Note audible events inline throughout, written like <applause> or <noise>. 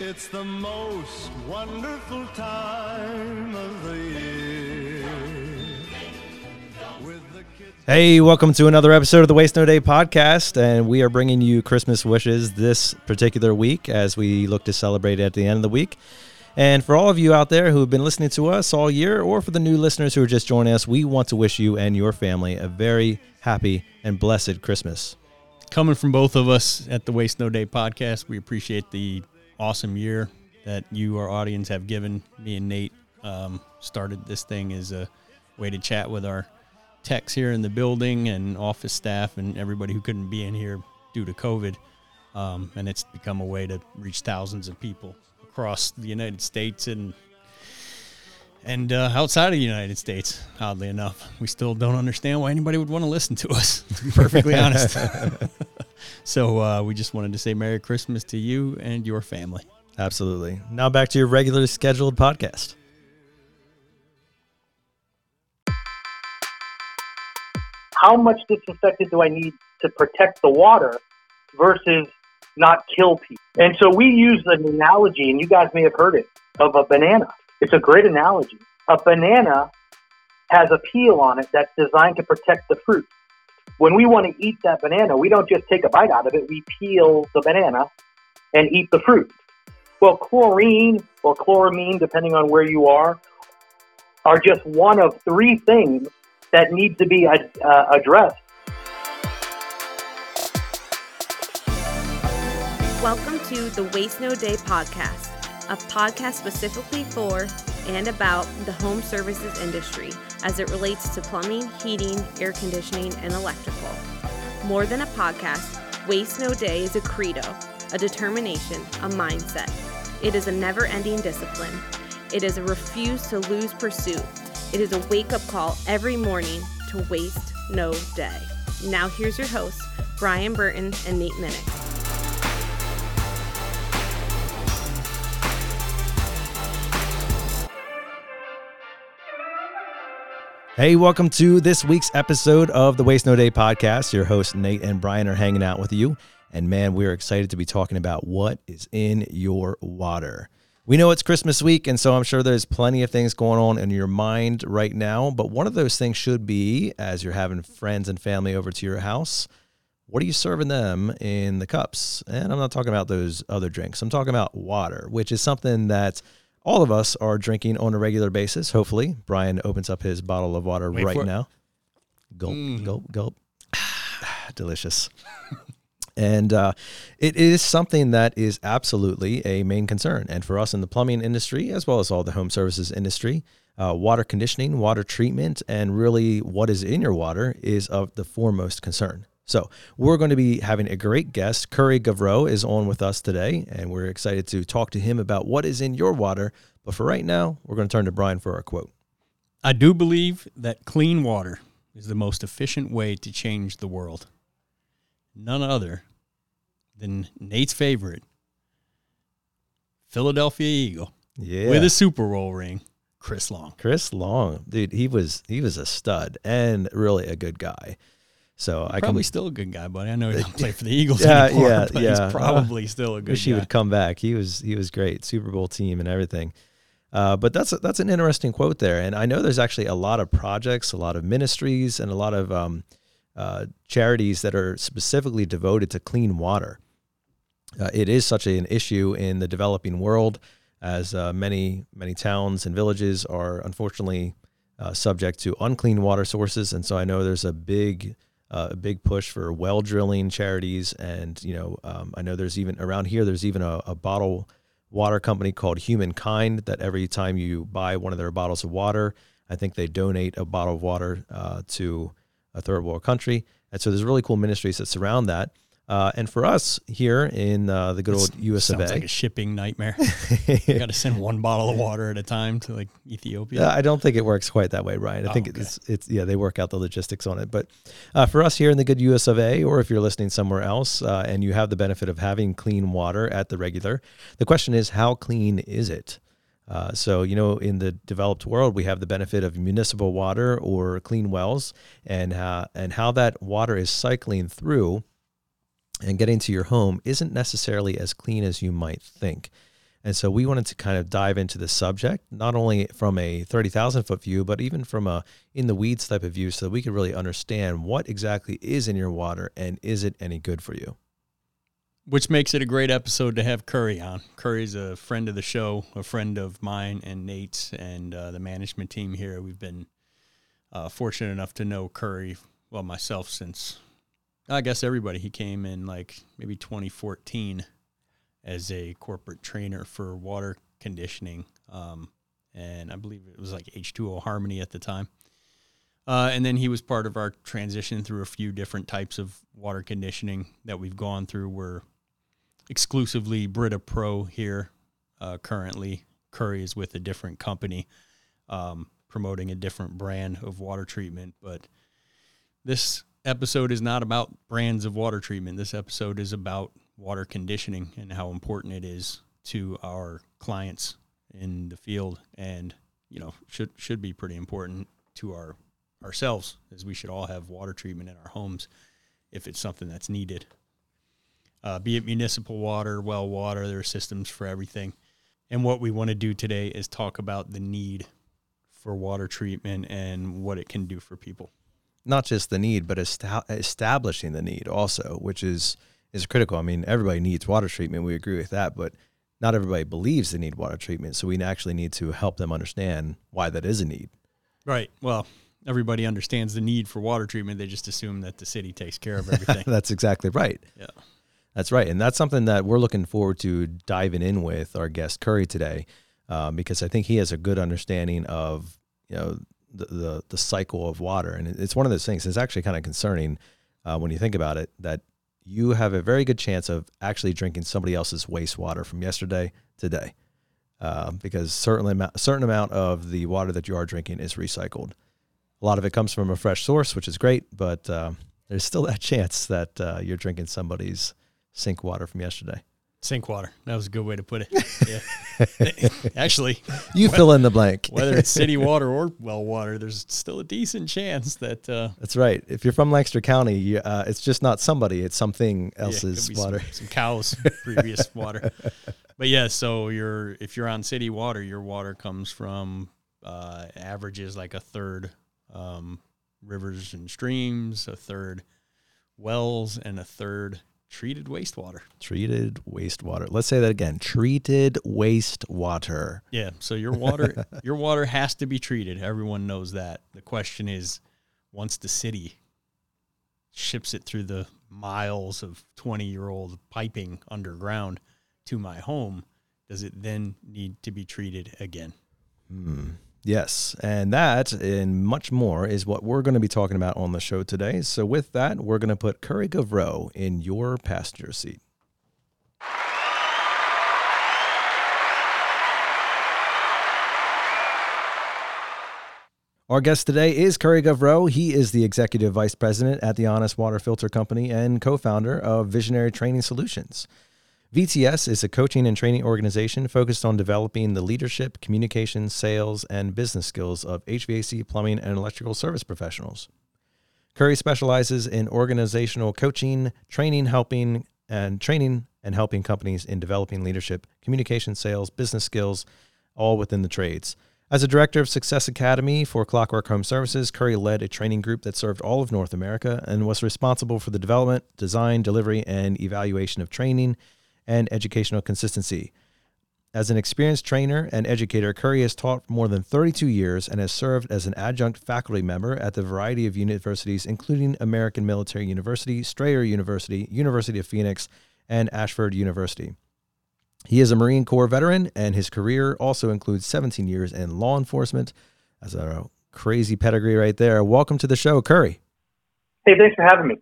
It's the most wonderful time of the year. With the kids. Hey, welcome to another episode of the Waste No Day podcast. And we are bringing you Christmas wishes this particular week as we look to celebrate at the end of the week. And for all of you out there who have been listening to us all year, or for the new listeners who are just joining us, we want to wish you and your family a very happy and blessed Christmas. coming from both of us at the Waste No Day podcast, we appreciate the awesome year that you, our audience, have given me and Nate. Um, started this thing as a way to chat with our techs here in the building and office staff and everybody who couldn't be in here due to COVID. Um, and it's become a way to reach thousands of people across the United States and and uh, outside of the United States. Oddly enough, we still don't understand why anybody would want to listen to us. <laughs> To be perfectly <laughs> honest. So uh, we just wanted to say Merry Christmas to you and your family. Absolutely. Now back to your regularly scheduled podcast. how much disinfectant do I need to protect the water versus not kill people? And so we use an analogy, and you guys may have heard it, of a banana. It's a great analogy. A banana has a peel on it that's designed to protect the fruit. When we want to eat that banana, we don't just take a bite out of it, we peel the banana and eat the fruit. Well, chlorine or chloramine, depending on where you are, are just one of three things that need to be uh, addressed. Welcome to the Waste No Day podcast, a podcast specifically for and about the home services industry as it relates to plumbing, heating, air conditioning, and electrical. More than a podcast, Waste No Day is a credo, a determination, a mindset. It is a never ending discipline. It is a refuse to lose pursuit. It is a wake up call every morning to waste no day. Now, here's your hosts, Brian Burton and Nate Minnick. Hey, welcome to this week's episode of the Waste No Day podcast. Your hosts, Nate and Brian, are hanging out with you. And man, we're excited to be talking about what is in your water. We know it's Christmas week, and so I'm sure there's plenty of things going on in your mind right now. But one of those things should be as you're having friends and family over to your house, what are you serving them in the cups? And I'm not talking about those other drinks, I'm talking about water, which is something that all of us are drinking on a regular basis. Hopefully, Brian opens up his bottle of water Wait right now. Gulp, gulp, gulp. <sighs> Delicious. And uh, it is something that is absolutely a main concern. And for us in the plumbing industry, as well as all the home services industry, uh, water conditioning, water treatment, and really what is in your water is of the foremost concern. So we're going to be having a great guest. Curry Gavreau is on with us today, and we're excited to talk to him about what is in your water. But for right now, we're going to turn to Brian for our quote. I do believe that clean water is the most efficient way to change the world. None other than Nate's favorite, Philadelphia Eagle, Yeah. with a Super Bowl ring, Chris Long. Chris Long, dude, he was he was a stud and really a good guy. So I Probably still a good guy, buddy. I know he don't play for the <laughs> Eagles Yeah, anymore. yeah, <laughs> but yeah. he's probably still a good wish guy. he would come back. He was he was great, Super Bowl team and everything. Uh, but that's that's an interesting quote there, and I know there's actually a lot of projects, a lot of ministries, and a lot of um, uh, charities that are specifically devoted to clean water. Uh, it is such an issue in the developing world, as uh, many many towns and villages are unfortunately uh, subject to unclean water sources, and so I know there's a big uh, a big push for well drilling charities, and you know um, I know there's even around here there's even a, a bottle water company called Humankind that every time you buy one of their bottles of water, I think they donate a bottle of water uh, to a third world country, and so there's really cool ministries that surround that. Uh, and for us here in uh, the good old U.S. of A, like a shipping nightmare. <laughs> you got to send one bottle of water at a time to like Ethiopia. Yeah, I don't think it works quite that way, Brian. I Oh, think okay. it's it's yeah they work out the logistics on it. But uh, for us here in the good U.S. of A, or if you're listening somewhere else uh, and you have the benefit of having clean water at the regular, the question is how clean is it? Uh, so you know, in the developed world, we have the benefit of municipal water or clean wells, and uh, and how that water is cycling through and getting to your home isn't necessarily as clean as you might think. And so we wanted to kind of dive into the subject, not only from a 30,000 foot view, but even from a in the weeds type of view, so that we could really understand what exactly is in your water and is it any good for you. Which makes it a great episode to have Curry on. Curry's a friend of the show, a friend of mine and Nate's and uh, the management team here. We've been uh, fortunate enough to know Curry, well, myself since I guess everybody. He came in like maybe 2014 as a corporate trainer for water conditioning. Um, and I believe it was like H2O Harmony at the time. Uh, and then he was part of our transition through a few different types of water conditioning that we've gone through. We're exclusively Brita Pro here uh, currently. Curry is with a different company um, promoting a different brand of water treatment. But this episode is not about brands of water treatment. This episode is about water conditioning and how important it is to our clients in the field and you know should should be pretty important to our ourselves as we should all have water treatment in our homes if it's something that's needed. Uh, be it municipal water well water there are systems for everything. And what we want to do today is talk about the need for water treatment and what it can do for people Not just the need, but esta- establishing the need also, which is is critical. I mean, everybody needs water treatment. We agree with that, but not everybody believes they need water treatment. So we actually need to help them understand why that is a need. Right. Well, everybody understands the need for water treatment. They just assume that the city takes care of <laughs> everything. That's exactly right. yeah. That's right, and that's something that we're looking forward to diving in with our guest Curry today, um, because I think he has a good understanding of you know the, the cycle of water, and it's one of those things. It's actually kind of concerning uh, when you think about it that you have a very good chance of actually drinking somebody else's wastewater from yesterday today, uh, because certainly a certain amount of the water that you are drinking is recycled. A lot of it comes from a fresh source, which is great, but uh, there's still that <laughs> chance that uh, you're drinking somebody's sink water from yesterday. Sink water. That was a good way to put it. <laughs> Yeah. <laughs> Actually, You fill in the blank. <laughs> whether it's city water or well water, there's still a decent chance that uh, That's right. If you're from Lancaster County, you, uh, it's just not somebody; it's something yeah, else's be water. Some, some cows' previous water. But yeah, so you're if you're on city water, your water comes from uh, averages like a third um, rivers and streams, a third wells, and a third treated wastewater. Treated wastewater. Let's say that again. Treated wastewater. Yeah. So your water, <laughs> your water has to be treated. Everyone knows that. The question is, once the city ships it through the miles of twenty-year-old piping underground to my home, does it then need to be treated again? Hmm. Yes, and that and much more is what we're going to be talking about on the show today. So, with that, we're going to put Curry Gavreau in your passenger seat. Our guest today is Curry Gavreau. He is the executive vice president at the Honest Water Filter Company and co founder of Visionary Training Solutions. VTS is a coaching and training organization focused on developing the leadership, communication, sales, and business skills of HVAC, plumbing, and electrical service professionals. Curry specializes in organizational coaching, training, helping, and training and helping companies in developing leadership, communication, sales, business skills, all within the trades. As a director of Success Academy for Clockwork Home Services, Curry led a training group that served all of North America and was responsible for the development, design, delivery, and evaluation of training and educational consistency. As an experienced trainer and educator, Curry has taught for more than 32 years and has served as an adjunct faculty member at the variety of universities, including American Military University, Strayer University, University of Phoenix, and Ashford University. He is a Marine Corps veteran, and his career also includes 17 years in law enforcement. That's a crazy pedigree right there. Welcome to the show, Curry. Hey, thanks for having me.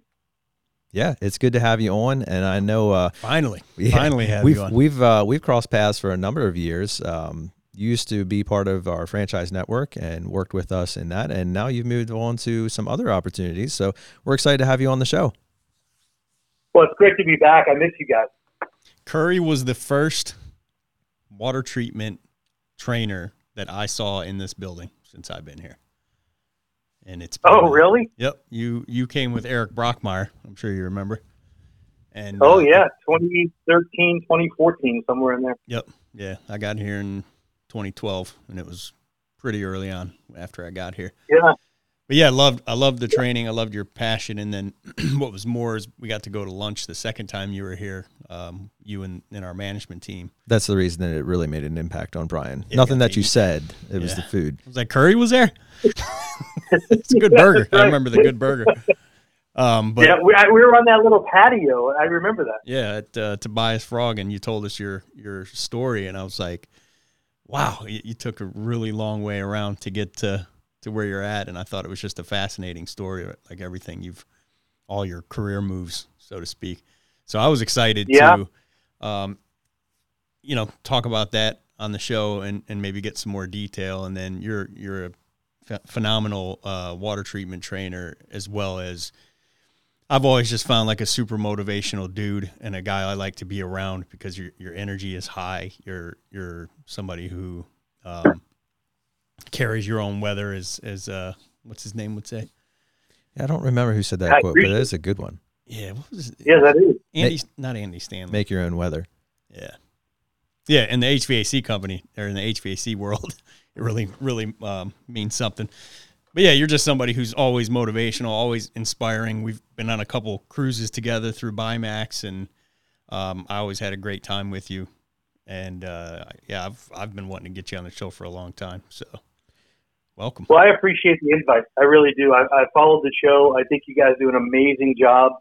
Yeah, it's good to have you on, and I know uh, Finally, <laughs> Yeah, finally have we've you on. we've uh, we've crossed paths for a number of years. Um, you used to be part of our franchise network and worked with us in that, and now you've moved on to some other opportunities. So we're excited to have you on the show. Well, it's great to be back. I miss you guys. Curry was the first water treatment trainer that I saw in this building since I've been here. And it's Oh, really? Yep. You you came with Eric Brockmeyer. I'm sure you remember. And Oh, uh, yeah. 2013, 2014, somewhere in there. Yep. Yeah, I got here in 2012, and it was pretty early on after I got here. Yeah. But yeah, I loved I loved the training. I loved your passion, and then <clears throat> what was more is we got to go to lunch the second time you were here. Um, you and, and our management team. That's the reason that it really made an impact on Brian. Yeah, Nothing that you said. It was the food. I was like, Curry was there. <laughs> it's a good burger. I remember the good burger. Um, but yeah, we, I, we were on that little patio. I remember that. yeah, at uh, Tobias Frogg, and you told us your your story, and I was like, "Wow, you, you took a really long way around to get to to where you're at." And I thought it was just a fascinating story, like everything you've, all your career moves, so to speak. So I was excited Yeah. to, um, you know, talk about that on the show and and maybe get some more detail. And then you're you're a ph- phenomenal uh, water treatment trainer as well as I've always just found like a super motivational dude and a guy I like to be around because your your energy is high. You're you're somebody who um, carries your own weather as as uh what's his name would say. Yeah, I don't remember who said that I quote, but appreciate it is a good one. Yeah, what was it? Yeah, that is. Andy, not Andy Stanley. Make your own weather. Yeah. Yeah, in the HVAC company or in the HVAC world, <laughs> it really, really um, means something. But yeah, you're just somebody who's always motivational, always inspiring. We've been on a couple cruises together through Bimax, and um, I always had a great time with you. And uh, yeah, I've I've been wanting to get you on the show for a long time. So welcome. Well, I appreciate the invite. I really do. I, I followed the show. I think you guys do an amazing job,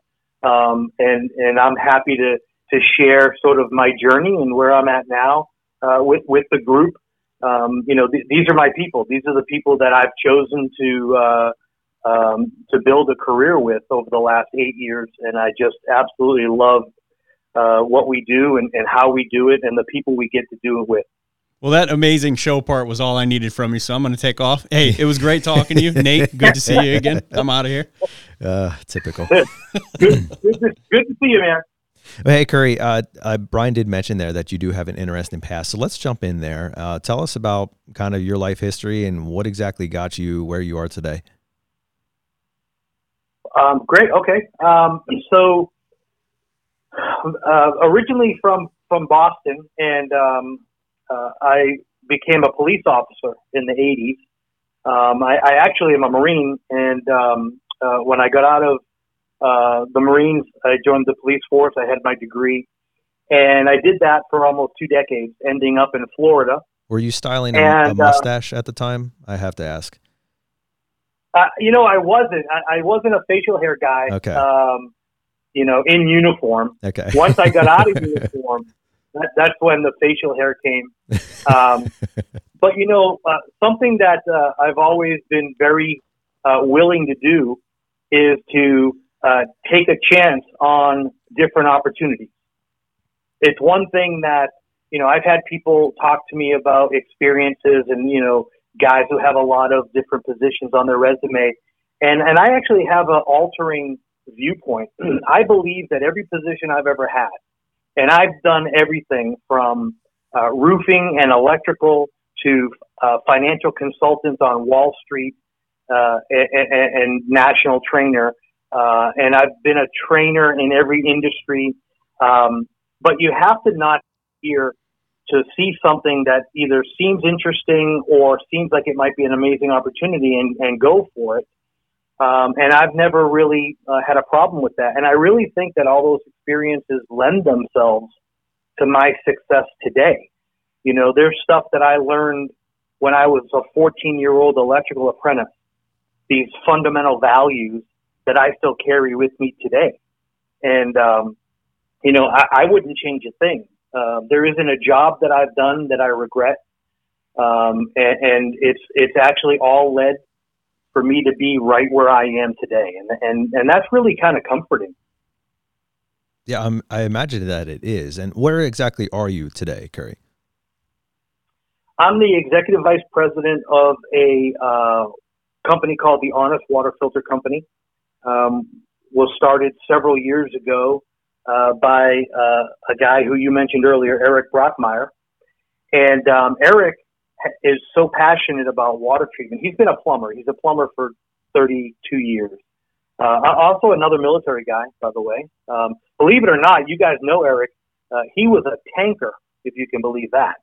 um, and and I'm happy to to share sort of my journey and where I'm at now uh, with with the group. Um, you know, th- these are my people. These are the people that I've chosen to uh, um, to build a career with over the last eight years, and I just absolutely love uh, what we do and, and how we do it, and the people we get to do it with. Well, that amazing show part was all I needed from you, so I'm going to take off. Hey, it was great talking to you, <laughs> Nate. Good to see you again. I'm out of here. <laughs> Uh, typical. <laughs> Good, good, to, good to see you, man. Hey Curry, uh, uh, Brian did mention there that you do have an interesting past, so let's jump in there. Uh, tell us about kind of your life history and what exactly got you where you are today. Um, great. Okay. Um, so uh, originally from from Boston, and um, uh, I became a police officer in the '80s. Um, I, I actually am a Marine, and um, uh, when I got out of uh, the Marines, I joined the police force. I had my degree, and I did that for almost two decades, ending up in Florida. Were you styling a, a And, uh, mustache at the time? I have to ask. Uh, you know, I wasn't. I, I wasn't a facial hair guy. Okay. Um, you know, in uniform. Okay. Once I got out of <laughs> uniform, that, that's when the facial hair came. Um, <laughs> but you know, uh, something that uh, I've always been very uh, willing to do is to uh, take a chance on different opportunities. It's one thing that you know I've had people talk to me about experiences and you know guys who have a lot of different positions on their resume, and and I actually have an altering viewpoint. <clears throat> I believe that every position I've ever had, and I've done everything from uh, roofing and electrical to uh, financial consultant on Wall Street uh, and, and, national trainer. Uh, and I've been a trainer in every industry. Um, but you have to not fear to see something that either seems interesting or seems like it might be an amazing opportunity and, and go for it. Um, and I've never really uh, had a problem with that. And I really think that all those experiences lend themselves to my success today. You know, there's stuff that I learned when I was a 14 year old electrical apprentice, these fundamental values that I still carry with me today. And, um, you know, I, I wouldn't change a thing. Uh, there isn't a job that I've done that I regret. Um, and, and it's, it's actually all led for me to be right where I am today. And, and, and that's really kind of comforting. Yeah, um, I imagine that it is. And where exactly are you today, Curry? I'm the executive vice president of a uh, company called the Honest Water Filter Company. Um, was started several years ago uh, by uh, a guy who you mentioned earlier, Eric Brockmeyer. And um, Eric is so passionate about water treatment. He's been a plumber. He's a plumber for 32 years. Uh, also, another military guy, by the way. Um, believe it or not, you guys know Eric. Uh, he was a tanker if you can believe that.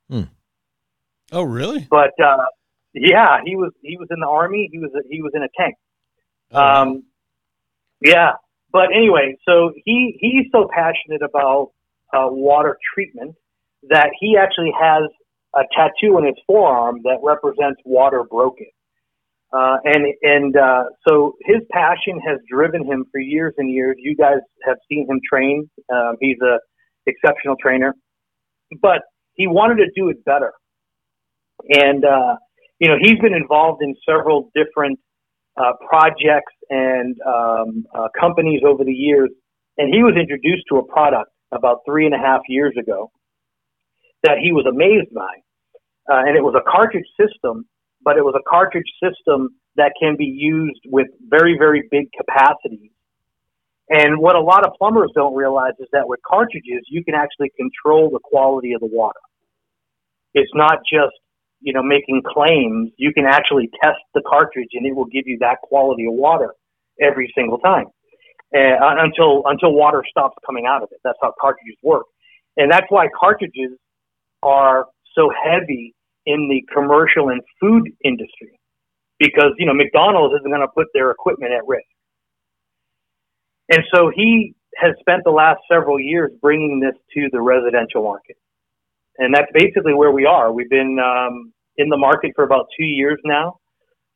Oh, really? But uh, yeah, he was he was in the army. He was he was in a tank. Oh. Um, yeah, but anyway, so he he's so passionate about uh, water treatment that he actually has a tattoo on his forearm that represents water broken. Uh, and and uh, so his passion has driven him for years and years. You guys have seen him train. Um, he's a exceptional trainer, but he wanted to do it better. And uh, you know, he's been involved in several different uh, projects and um, uh, companies over the years. And he was introduced to a product about three and a half years ago that he was amazed by. Uh, and it was a cartridge system, but it was a cartridge system that can be used with very, very big capacities. And what a lot of plumbers don't realize is that with cartridges, you can actually control the quality of the water. It's not just you know, making claims, you can actually test the cartridge and it will give you that quality of water every single time uh, until until water stops coming out of it. That's how cartridges work, and that's why cartridges are so heavy in the commercial and food industry because you know McDonald's isn't going to put their equipment at risk, and so he has spent the last several years bringing this to the residential market and that's basically where we are. We've been um, in the market for about two years now.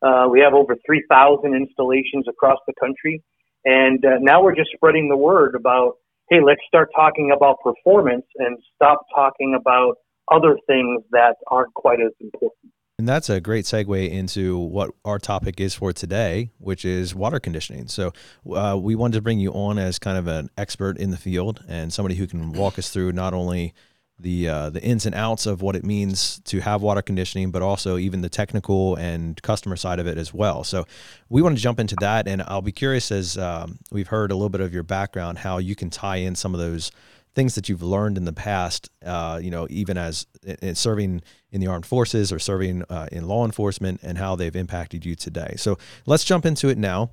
Uh, we have over 3,000 installations across the country, and uh, now we're just spreading the word about, hey, let's start talking about performance and stop talking about other things that aren't quite as important. And that's a great segue into what our topic is for today, which is water conditioning. So, uh, we wanted to bring you on as kind of an expert in the field and somebody who can walk us through not only the uh, the ins and outs of what it means to have water conditioning, but also even the technical and customer side of it as well. So we want to jump into that, and I'll be curious as um, we've heard a little bit of your background, how you can tie in some of those things that you've learned in the past. Uh, you know, even as in serving in the armed forces or serving uh, in law enforcement, and how they've impacted you today. So let's jump into it now.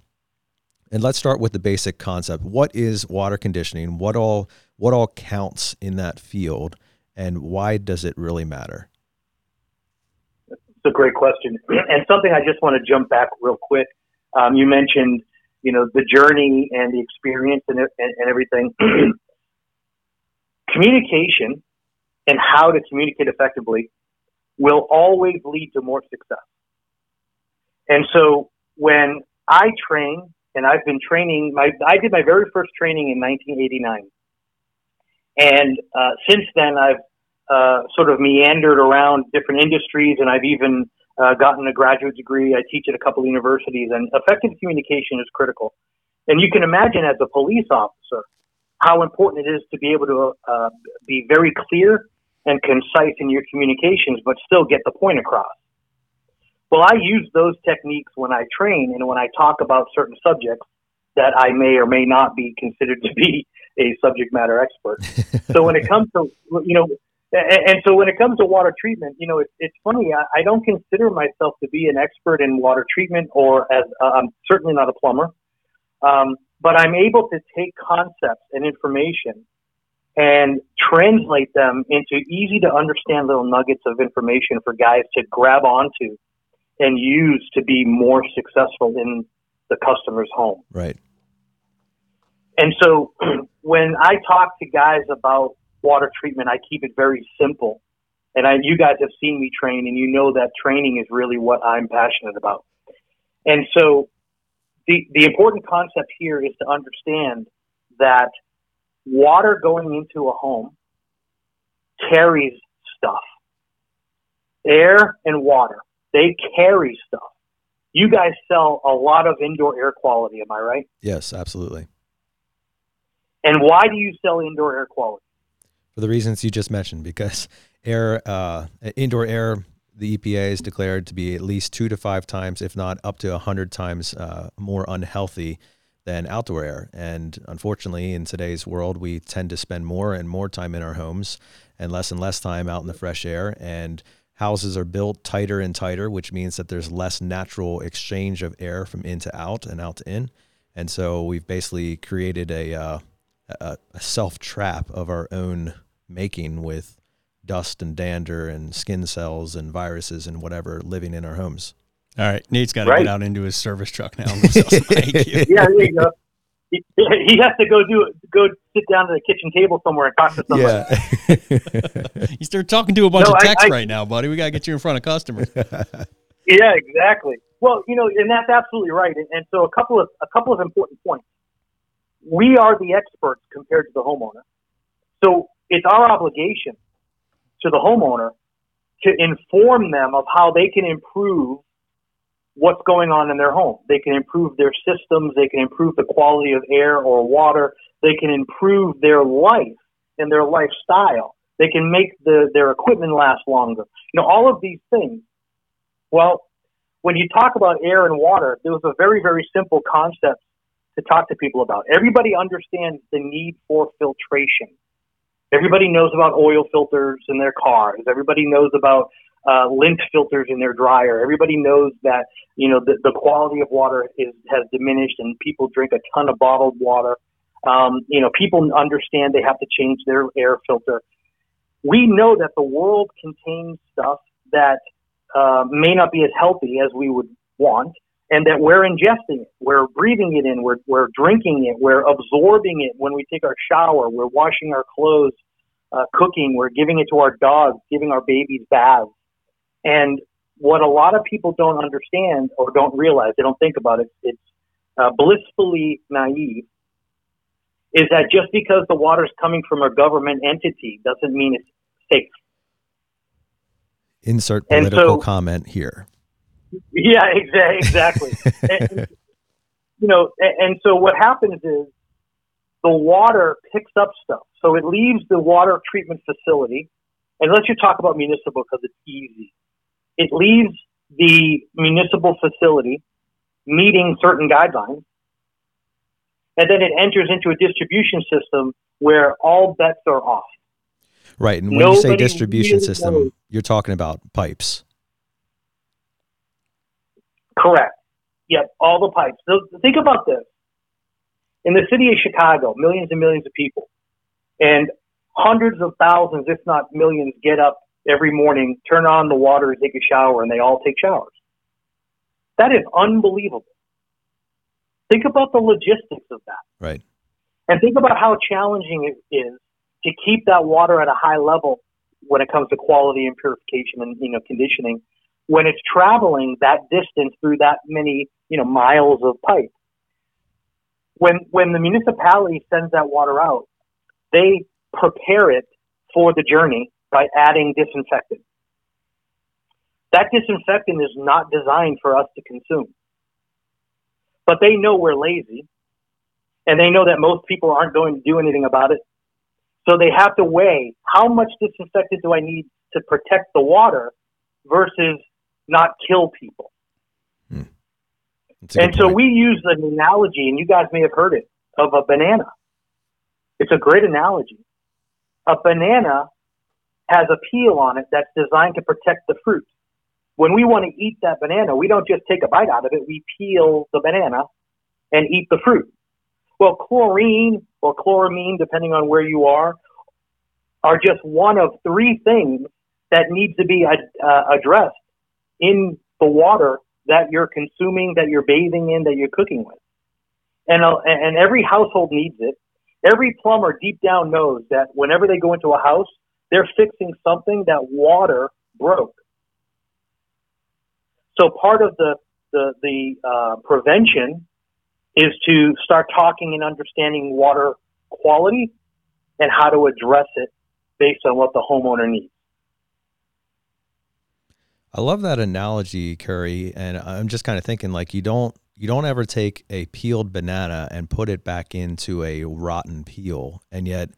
And let's start with the basic concept. What is water conditioning? What all what all counts in that field? and why does it really matter? It's a great question, <clears throat> and something I just want to jump back real quick. Um, you mentioned, you know, the journey and the experience and, and, and everything. <clears throat> Communication and how to communicate effectively will always lead to more success. And so when I train, and I've been training, my I did my very first training in 1989. And uh, since then, I've uh, sort of meandered around different industries, and I've even uh, gotten a graduate degree. I teach at a couple of universities, and effective communication is critical. And you can imagine, as a police officer, how important it is to be able to uh, be very clear and concise in your communications, but still get the point across. Well, I use those techniques when I train and when I talk about certain subjects that I may or may not be considered <laughs> to be a subject matter expert. <laughs> so when it comes to, you know, and, and so when it comes to water treatment, you know, it's, it's funny. I, I don't consider myself to be an expert in water treatment or as uh, I'm certainly not a plumber. Um, but I'm able to take concepts and information and translate them into easy to understand little nuggets of information for guys to grab onto and use to be more successful in the customer's home. Right. And so <clears throat> when I talk to guys about water treatment, I keep it very simple. And I, you guys have seen me train, and you know that training is really what I'm passionate about. And so, the the important concept here is to understand that water going into a home carries stuff. Air and water, they carry stuff. You guys sell a lot of indoor air quality, am I right? Yes, absolutely. And why do you sell indoor air quality? for the reasons you just mentioned, because air, uh, indoor air, the EPA is declared to be at least two to five times, if not up to a hundred times, uh, more unhealthy than outdoor air. And unfortunately, in today's world, we tend to spend more and more time in our homes and less and less time out in the fresh air. And houses are built tighter and tighter, which means that there's less natural exchange of air from in to out and out to in. And so we've basically created a, uh, a self trap of our own making with dust and dander and skin cells and viruses and whatever living in our homes. All right, Nate's got to Right. get out into his service truck now. and go sell some IAQ. Yeah, there you go. He, <laughs> he has to go do go sit down at the kitchen table somewhere and talk to somebody. Yeah. <laughs> You start talking to a bunch No, of I- texts I- right now, buddy. We got to get you in front of customers. <laughs> Yeah, exactly. Well, you know, and that's absolutely right. And, and so a couple of a couple of important points. We are the experts compared to the homeowner. So it's our obligation to the homeowner to inform them of how they can improve what's going on in their home. They can improve their systems, they can improve the quality of air or water, they can improve their life and their lifestyle. They can make the, their equipment last longer. You know, all of these things well, when you talk about air and water, there was a very, very simple concept to talk to people about. Everybody understands the need for filtration. Everybody knows about oil filters in their cars. Everybody knows about uh, lint filters in their dryer. Everybody knows that you know the, the quality of water is has diminished, and people drink a ton of bottled water. Um, you know, people understand they have to change their air filter. We know that the world contains stuff that uh, may not be as healthy as we would want, and that we're ingesting it, we're breathing it in, we're, we're drinking it, we're absorbing it when we take our shower, we're washing our clothes, uh, cooking, we're giving it to our dogs, giving our babies baths. And what a lot of people don't understand or don't realize, they don't think about it, it's uh, blissfully naive, is that just because the water's coming from a government entity doesn't mean it's safe. Insert political so- comment here. Yeah, exa- exactly. <laughs> and, you know, and, and so what happens is the water picks up stuff. So it leaves the water treatment facility, and let's just talk about municipal because it's easy. It leaves the municipal facility meeting certain guidelines, and then it enters into a distribution system where all bets are off. Right. And when you say distribution really system, knows. you're talking about pipes. Correct. Yep, all the pipes. So think about this. In the city of Chicago, millions and millions of people, and hundreds of thousands, if not millions, get up every morning, turn on the water, take a shower, and they all take showers. That is unbelievable. Think about the logistics of that. Right. And think about how challenging it is to keep that water at a high level when it comes to quality and purification and you know conditioning when it's traveling that distance through that many you know miles of pipe. When when the municipality sends that water out, they prepare it for the journey by adding disinfectant. That disinfectant is not designed for us to consume. But they know we're lazy and they know that most people aren't going to do anything about it. So they have to weigh how much disinfectant do I need to protect the water versus not kill people. Good And so point. we use an analogy, and you guys may have heard it, of a banana. It's a great analogy. A banana has a peel on it that's designed to protect the fruit. When we want to eat that banana, we don't just take a bite out of it, we peel the banana and eat the fruit. Well, chlorine or chloramine, depending on where you are, are just one of three things that needs to be uh, addressed in the water that you're consuming, that you're bathing in, that you're cooking with. And, uh, and every household needs it. Every plumber deep down knows that whenever they go into a house, they're fixing something that water broke. So part of the the, the uh, prevention is to start talking and understanding water quality and how to address it based on what the homeowner needs. I love that analogy, Curry, and I'm just kind of thinking like you don't you don't ever take a peeled banana and put it back into a rotten peel, and yet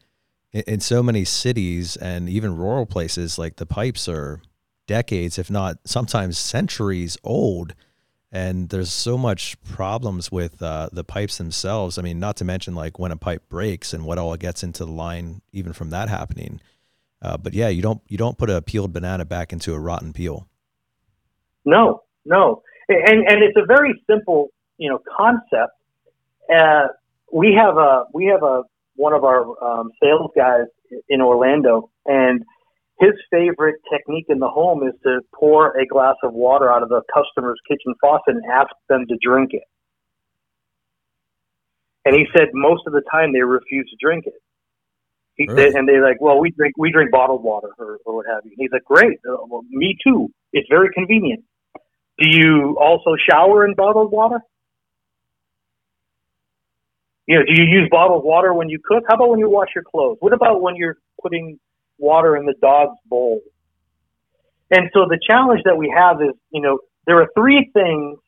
in, in so many cities and even rural places, like the pipes are decades, if not sometimes centuries old, and there's so much problems with uh, the pipes themselves. I mean, not to mention like when a pipe breaks and what all gets into the line, even from that happening. Uh, but yeah, you don't you don't put a peeled banana back into a rotten peel. No, no, and and it's a very simple, you know, concept. Uh, we have a we have a one of our um, sales guys in Orlando, and his favorite technique in the home is to pour a glass of water out of the customer's kitchen faucet and ask them to drink it. And he said most of the time they refuse to drink it. He Really? said, and they're like, "Well, we drink we drink bottled water or, or what have you." And he's like, "Great, uh, well, me too. It's very convenient." Do you also shower in bottled water? You know, do you use bottled water when you cook? How about when you wash your clothes? What about when you're putting water in the dog's bowl? And so the challenge that we have is, you know, there are three things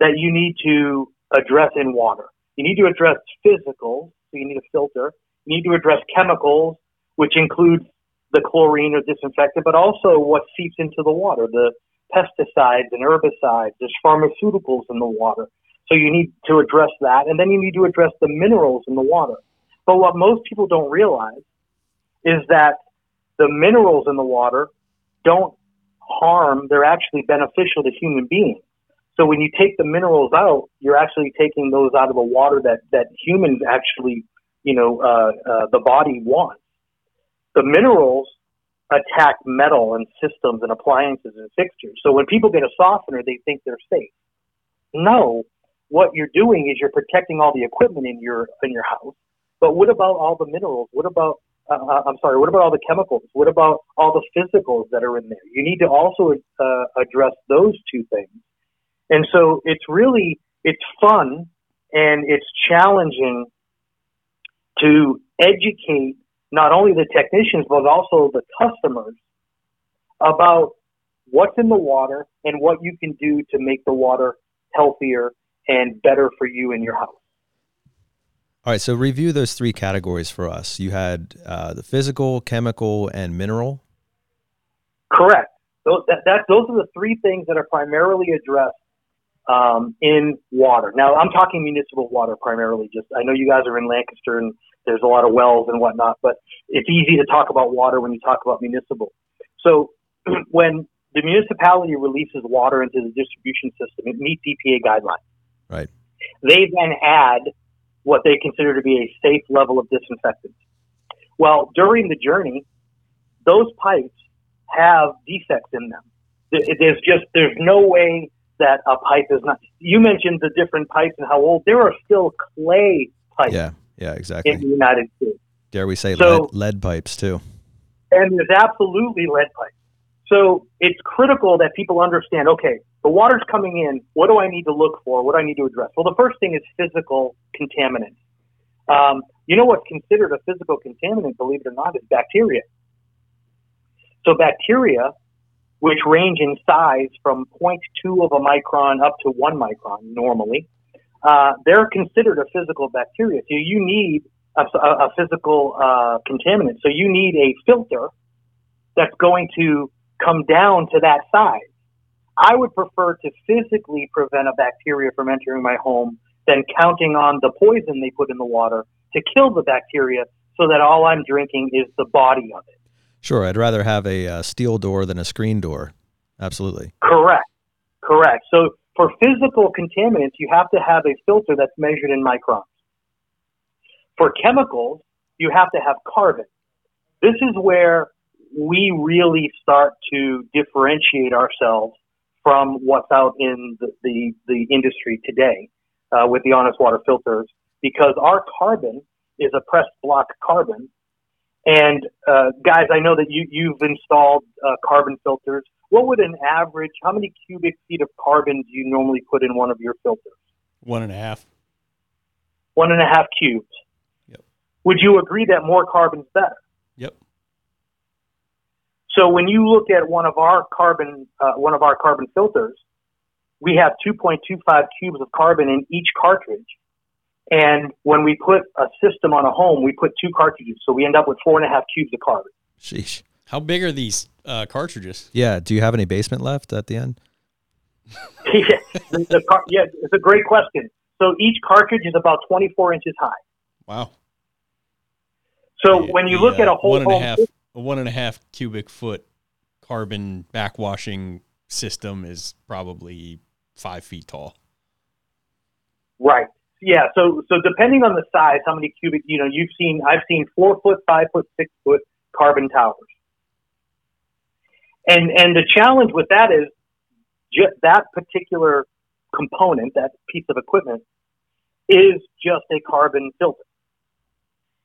that you need to address in water. You need to address physical, so you need a filter. You need to address chemicals, which includes the chlorine or disinfectant, but also what seeps into the water, the pesticides and herbicides. There's pharmaceuticals in the water. So you need to address that. And then you need to address the minerals in the water. But what most people don't realize is that the minerals in the water don't harm, they're actually beneficial to human beings. So when you take the minerals out, you're actually taking those out of the water that, that humans actually, you know, uh, uh, the body wants. The minerals attack metal and systems and appliances and fixtures. So when people get a softener, they think they're safe. No, what you're doing is you're protecting all the equipment in your in your house. But what about all the minerals? What about uh, uh, I'm sorry. What about all the chemicals? What about all the physicals that are in there? You need to also uh, address those two things. And so it's really it's fun and it's challenging to educate not only the technicians but also the customers about what's in the water and what you can do to make the water healthier and better for you in your house. All right, so review those three categories for us. You had uh, the physical, chemical, and mineral. Correct. Those, that, that, those are the three things that are primarily addressed um, in water. Now, I'm talking municipal water primarily. Just I know you guys are in Lancaster and there's a lot of wells and whatnot, but it's easy to talk about water when you talk about municipal. So <clears throat> when the municipality releases water into the distribution system, it meets EPA guidelines. Right. They then add what they consider to be a safe level of disinfectant. Well, during the journey, those pipes have defects in them. There's just there's no way that a pipe is not. You mentioned the different pipes and how old. There are still clay pipes Yeah, yeah, exactly. in the United States. Dare we say So- lead, lead pipes too? and there's absolutely lead pipes. So it's critical that people understand. Okay, the water's coming in. What do I need to look for? What do I need to address? Well, the first thing is physical contaminants. Um, you know what's considered a physical contaminant, believe it or not, is bacteria. So bacteria, which range in size from 0.2 of a micron up to one micron normally, uh, they're considered a physical bacteria. So you need a, a, a physical uh, contaminant. So you need a filter that's going to come down to that size. I would prefer to physically prevent a bacteria from entering my home than counting on the poison they put in the water to kill the bacteria so that all I'm drinking is the body of it. Sure, I'd rather have a uh, steel door than a screen door. Absolutely. Correct. Correct. So for physical contaminants, you have to have a filter that's measured in microns. For chemicals, you have to have carbon. This is where we really start to differentiate ourselves from what's out in the, the, the industry today uh, with the honest water filters because our carbon is a pressed block carbon. And uh, guys, I know that you, you've installed uh, carbon filters. What would an average, how many cubic feet of carbon do you normally put in one of your filters? One and a half. One and a half cubes. Yep. Would you agree that more carbon's better? Yep. So when you look at one of our carbon, uh, one of our carbon filters, we have 2.25 cubes of carbon in each cartridge. And when we put a system on a home, we put two cartridges. So we end up with four and a half cubes of carbon. Sheesh. How big are these uh, cartridges? Yeah. Do you have any basement left at the end? <laughs> yeah, the, the car, yeah, it's a great question. So each cartridge is about 24 inches high. Wow. So The- when you the, look at uh, a whole one and a half, a one and a half cubic foot carbon backwashing system is probably five feet tall. right? Yeah. So so depending on the size, how many cubic, you know, you've seen, I've seen four foot, five foot, six foot carbon towers. And and the challenge with that is just that particular component, that piece of equipment, is just a carbon filter,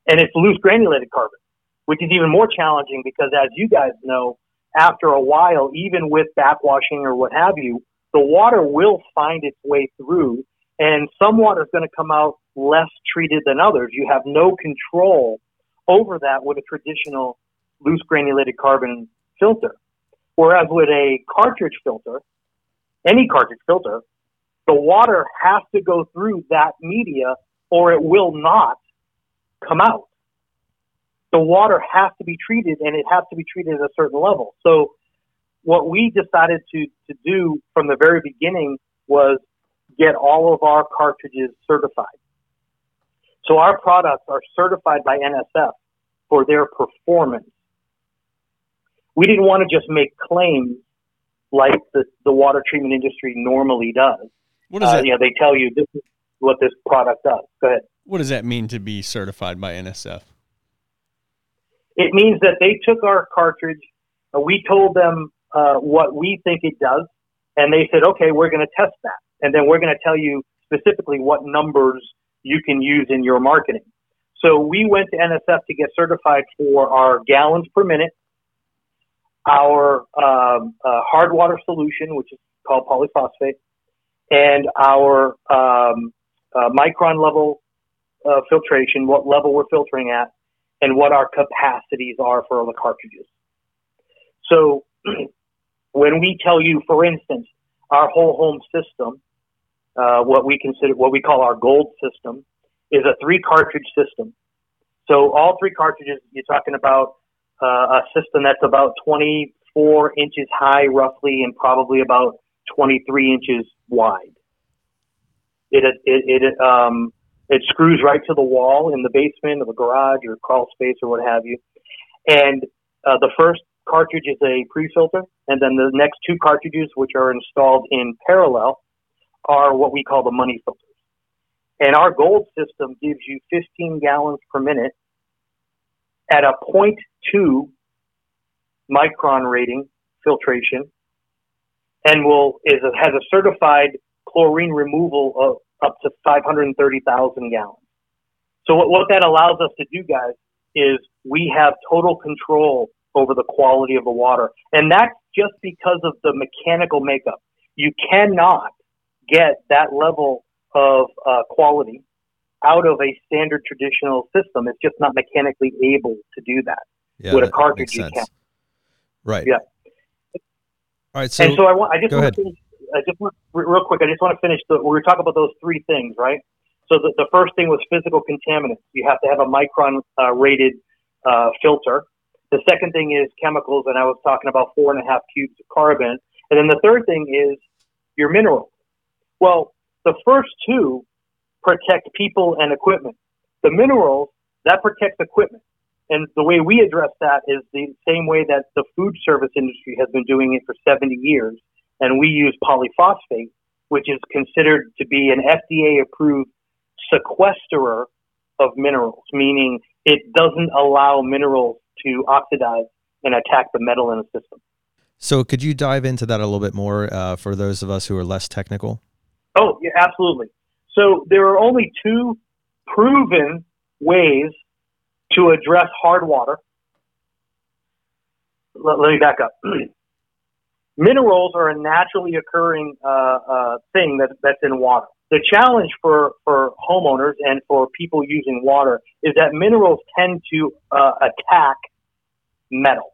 and it's loose granulated carbon, which is even more challenging because, as you guys know, after a while, even with backwashing or what have you, the water will find its way through, and some water is going to come out less treated than others. You have no control over that with a traditional loose granulated carbon filter. Whereas with a cartridge filter, any cartridge filter, the water has to go through that media or it will not come out. The water has to be treated and it has to be treated at a certain level. So what we decided to, to do from the very beginning was get all of our cartridges certified. So our products are certified by NSF for their performance. We didn't want to just make claims like the, the water treatment industry normally does. What does Uh, that? you know, they tell you this is what this product does. Go ahead. What does that mean to be certified by NSF? It means that they took our cartridge, uh, we told them uh, what we think it does, and they said, okay, we're going to test that. And then we're going to tell you specifically what numbers you can use in your marketing. So we went to NSF to get certified for our gallons per minute, our um, uh, hard water solution, which is called polyphosphate, and our um, uh, micron level uh, filtration, what level we're filtering at, and what our capacities are for the cartridges. So <clears throat> when we tell you, for instance, our whole home system, uh, what we consider, what we call our gold system, is a three cartridge system. So all three cartridges, you're talking about uh, a system that's about 24 inches high, roughly, and probably about 23 inches wide. It it it um, it screws right to the wall in the basement of a garage or crawl space or what have you. And uh, the first cartridge is a pre-filter, and then the next two cartridges, which are installed in parallel, are what we call the money filters. And our gold system gives you 15 gallons per minute at a 0.2 micron rating filtration, and will is a, has a certified chlorine removal of up to 530,000 gallons. So what, what that allows us to do, guys, is we have total control over the quality of the water. And that's just because of the mechanical makeup. You cannot get that level of uh, quality out of a standard traditional system. It's just not mechanically able to do that. Yeah, With a cartridge, you can. Right. Yeah. All right. So, and so I want, I just go want ahead. to finish, I just want, real quick, I just want to finish the, we were talking about those three things, right? So the, the first thing was physical contaminants. You have to have a micron uh, rated uh, filter. The second thing is chemicals, and I was talking about four and a half cubes of carbon. And then the third thing is your minerals. Well, the first two protect people and equipment. The minerals, that protects equipment. And the way we address that is the same way that the food service industry has been doing it for 70 years. And we use polyphosphate, which is considered to be an FDA approved sequesterer of minerals, meaning it doesn't allow minerals to oxidize and attack the metal in the system. So, could you dive into that a little bit more uh, for those of us who are less technical? Oh, yeah, absolutely. So there are only two proven ways to address hard water. Let, let me back up. <clears throat> Minerals are a naturally occurring uh, uh, thing that, that's in water. The challenge for, for homeowners and for people using water is that minerals tend to uh, attack metal.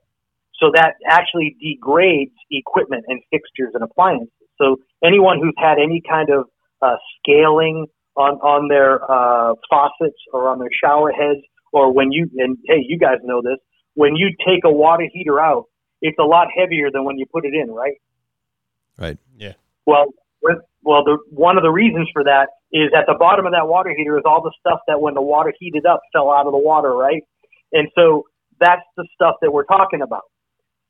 So that actually degrades equipment and fixtures and appliances. So anyone who's had any kind of uh, scaling on on their uh, faucets or on their shower heads, or when you and hey, you guys know this, when you take a water heater out, it's a lot heavier than when you put it in, right? Right. Yeah. Well, with, well, the one of the reasons for that is at the bottom of that water heater is all the stuff that when the water heated up fell out of the water, right? And so that's the stuff that we're talking about.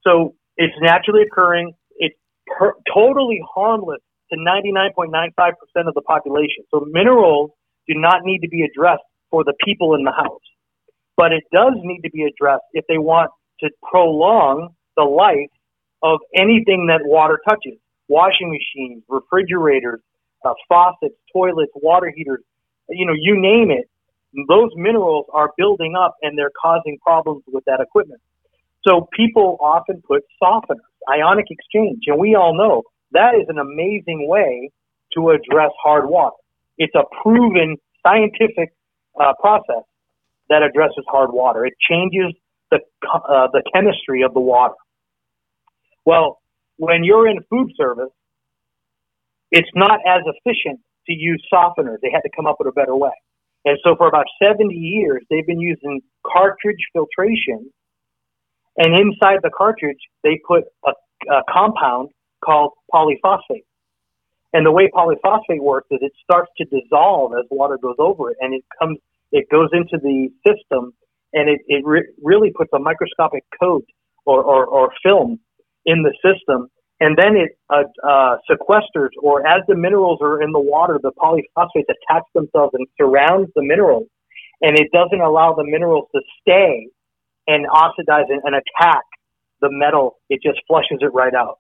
So it's naturally occurring. It's per- totally harmless to 99.95% of the population. So minerals do not need to be addressed for the people in the house. But it does need to be addressed if they want to prolong the life of anything that water touches washing machines, refrigerators, uh, faucets, toilets, water heaters, you know, you name it. Those minerals are building up and they're causing problems with that equipment. So people often put softeners, ionic exchange, and we all know that is an amazing way to address hard water. It's a proven scientific uh, process that addresses hard water. It changes the uh, the chemistry of the water. Well, when you're in food service, it's not as efficient to use softeners. They had to come up with a better way. And so for about 70 years, they've been using cartridge filtration. And inside the cartridge, they put a, a compound called polyphosphate. And the way polyphosphate works is it starts to dissolve as water goes over it, and it comes, it goes into the system, and it, it re- really puts a microscopic coat or, or, or film in the system, and then it uh, uh, sequesters, or as the minerals are in the water, the polyphosphates attach themselves and surrounds the minerals, and it doesn't allow the minerals to stay and oxidize and, and attack the metal. It just flushes it right out.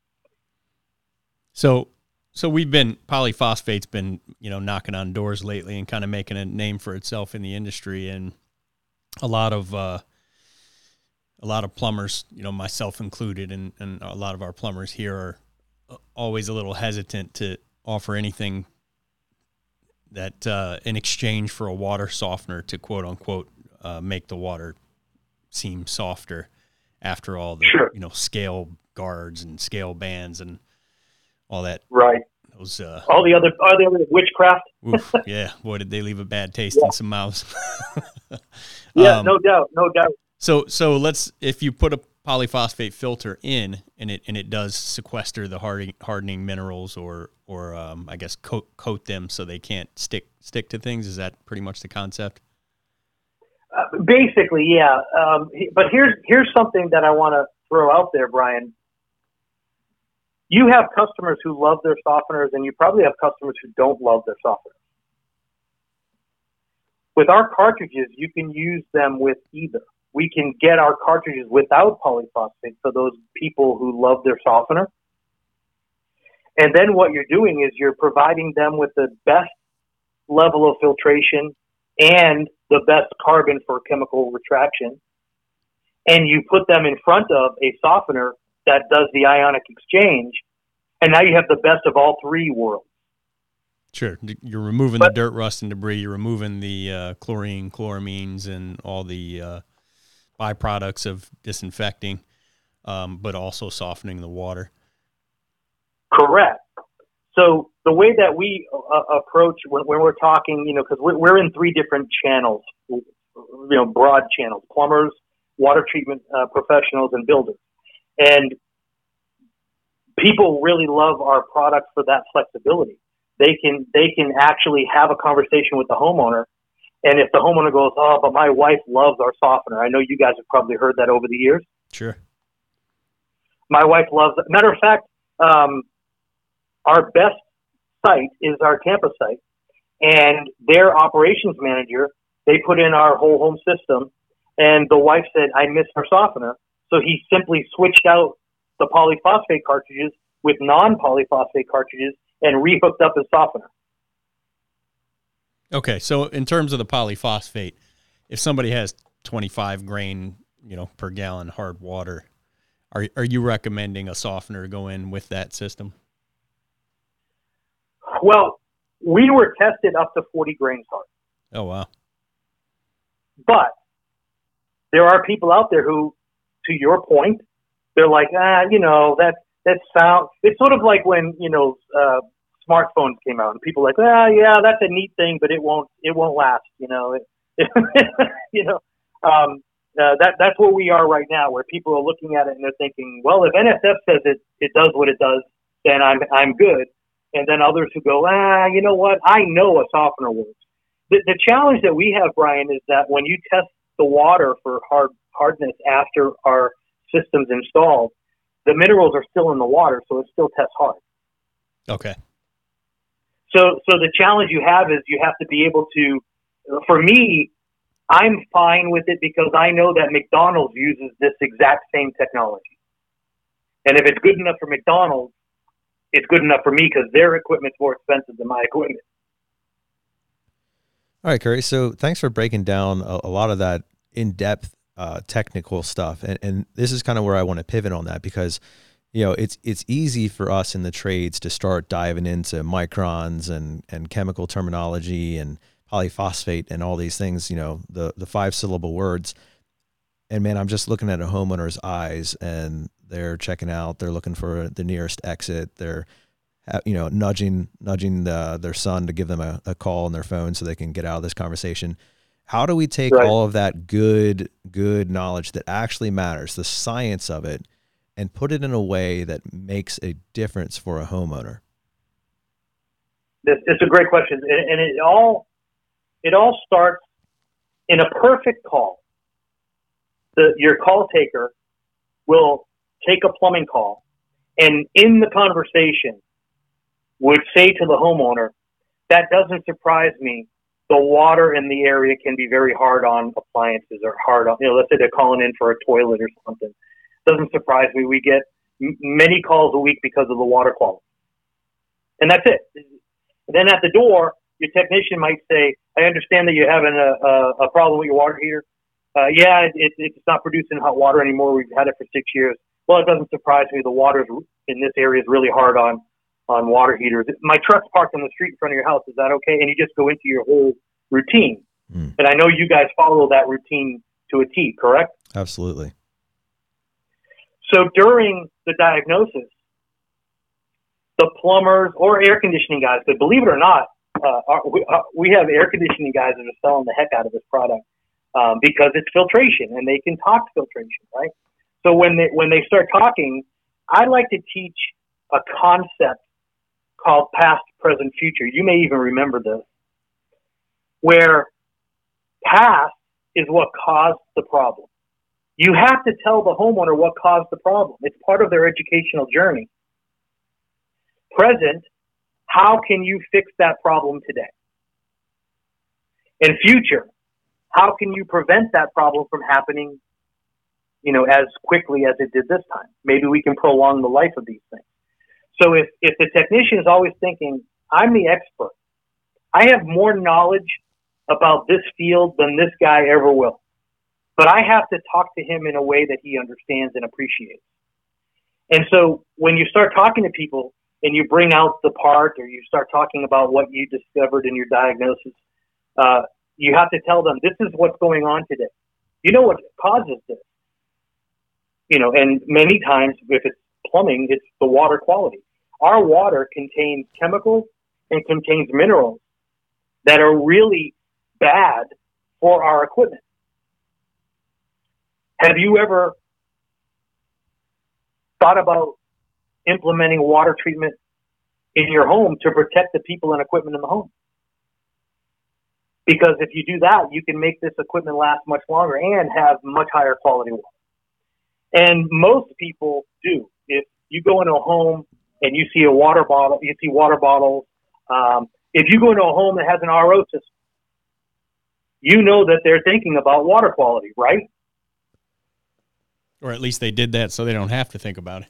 So, so we've been polyphosphate's been you know knocking on doors lately and kind of making a name for itself in the industry, and a lot of uh, a lot of plumbers, you know, myself included, and, and a lot of our plumbers here are uh, always a little hesitant to offer anything that uh, in exchange for a water softener to quote unquote uh, make the water seem softer after all the Sure. you know scale guards and scale bands and all that Right. those uh All the other, all the other witchcraft. oof, <laughs> yeah boy did they leave a bad taste Yeah. in some mouths <laughs> Yeah, Um, no doubt, no doubt. So so let's if you put a polyphosphate filter in and it and it does sequester the hardening, hardening minerals or or um, I guess coat coat them so they can't stick stick to things. Is that pretty much the concept? Uh, basically, yeah. Um, but here's here's something that I want to throw out there, Brian. You have customers who love their softeners, and you probably have customers who don't love their softeners. With our cartridges, you can use them with either. We can get our cartridges without polyphosphate for those people who love their softener. And then what you're doing is you're providing them with the best level of filtration and the best carbon for chemical retraction. And you put them in front of a softener that does the ionic exchange. And now you have the best of all three worlds. Sure. You're removing But- the dirt, rust, and debris. You're removing the uh, chlorine, chloramines, and all the uh, byproducts of disinfecting, um, but also softening the water. Correct. So the way that we uh, approach when, when we're talking, you know, because we're, we're in three different channels, you know, broad channels: plumbers, water treatment uh, professionals, and builders. And people really love our product for that flexibility. They can they can actually have a conversation with the homeowner, and if the homeowner goes, "Oh, but my wife loves our softener," I know you guys have probably heard that over the years. Sure. My wife loves it. Matter of fact, um, our best site is our Tampa site, and their operations manager they put in our whole home system, and the wife said, "I miss our softener," so he simply switched out the polyphosphate cartridges with non-polyphosphate cartridges and rehooked up his softener. Okay, so in terms of the polyphosphate, if somebody has 25 grain, you know, per gallon hard water, are are you recommending a softener go in with that system? Well, we were tested up to 40 grains hard. Oh wow. But there are people out there who, to your point, they're like, ah, you know, that that sound. It's sort of like when you know uh, smartphones came out, and people like, ah, yeah, that's a neat thing, but it won't it won't last. You know, it, <laughs> you know. Um, uh, that that's where we are right now, where people are looking at it and they're thinking, well, if NSF says it it does what it does, then I'm I'm good. And then others who go, ah, you know what? I know a softener works. The, the challenge that we have, Brian, is that when you test the water for hard hardness after our system's installed, the minerals are still in the water, so it still tests hard. Okay. So, so the challenge you have is you have to be able to. For me, I'm fine with it because I know that McDonald's uses this exact same technology. And if it's good enough for McDonald's, it's good enough for me because their equipment's more expensive than my equipment. All right, Curry. So thanks for breaking down a, a lot of that in depth uh, technical stuff, and and this is kind of where I want to pivot on that because you know it's it's easy for us in the trades to start diving into microns and and chemical terminology and polyphosphate and all these things. You know the the five syllable words. And man, I'm just looking at a homeowner's eyes, and they're checking out. They're looking for the nearest exit. They're you know, nudging nudging the, their son to give them a, a, call on their phone so they can get out of this conversation. How do we take right. all of that good good knowledge that actually matters, the science of it, and put it in a way that makes a difference for a homeowner? It's a great question, and it all it all starts in a perfect call. The, your call taker will take a plumbing call, and in the conversation, would say to the homeowner, that doesn't surprise me. The water in the area can be very hard on appliances or hard on, you know, let's say they're calling in for a toilet or something. Doesn't surprise me. We get m- many calls a week because of the water quality. And that's it. Then at the door, your technician might say, I understand that you're having a, a, a problem with your water heater. Uh, yeah, it, it's not producing hot water anymore. We've had it for six years. Well, it doesn't surprise me. The water in this area is really hard on on water heaters. My truck's parked on the street in front of your house. Is that okay? And you just go into your whole routine. Mm. And I know you guys follow that routine to a T, correct? Absolutely. So during the diagnosis, the plumbers or air conditioning guys, but believe it or not, uh, we, uh, we have air conditioning guys that are selling the heck out of this product um, because it's filtration and they can talk filtration, right? So when they when they start talking, I like to teach a concept called past, present, future. You may even remember this, where past is what caused the problem. You have to tell the homeowner what caused the problem. It's part of their educational journey. Present, how can you fix that problem today? In future, how can you prevent that problem from happening, you know, as quickly as it did this time? Maybe we can prolong the life of these things. So if, if the technician is always thinking, I'm the expert, I have more knowledge about this field than this guy ever will. But I have to talk to him in a way that he understands and appreciates. And so when you start talking to people and you bring out the part or you start talking about what you discovered in your diagnosis, uh, you have to tell them this is what's going on today. You know what causes this. You know, and many times if it's plumbing, it's the water quality. Our water contains chemicals and contains minerals that are really bad for our equipment. Have you ever thought about implementing water treatment in your home to protect the people and equipment in the home? Because if you do that, you can make this equipment last much longer and have much higher quality water. And most people do. If you go into a home and you see a water bottle, you see water bottles. Um, if you go into a home that has an RO system, you know that they're thinking about water quality, right? Or at least they did that so they don't have to think about it.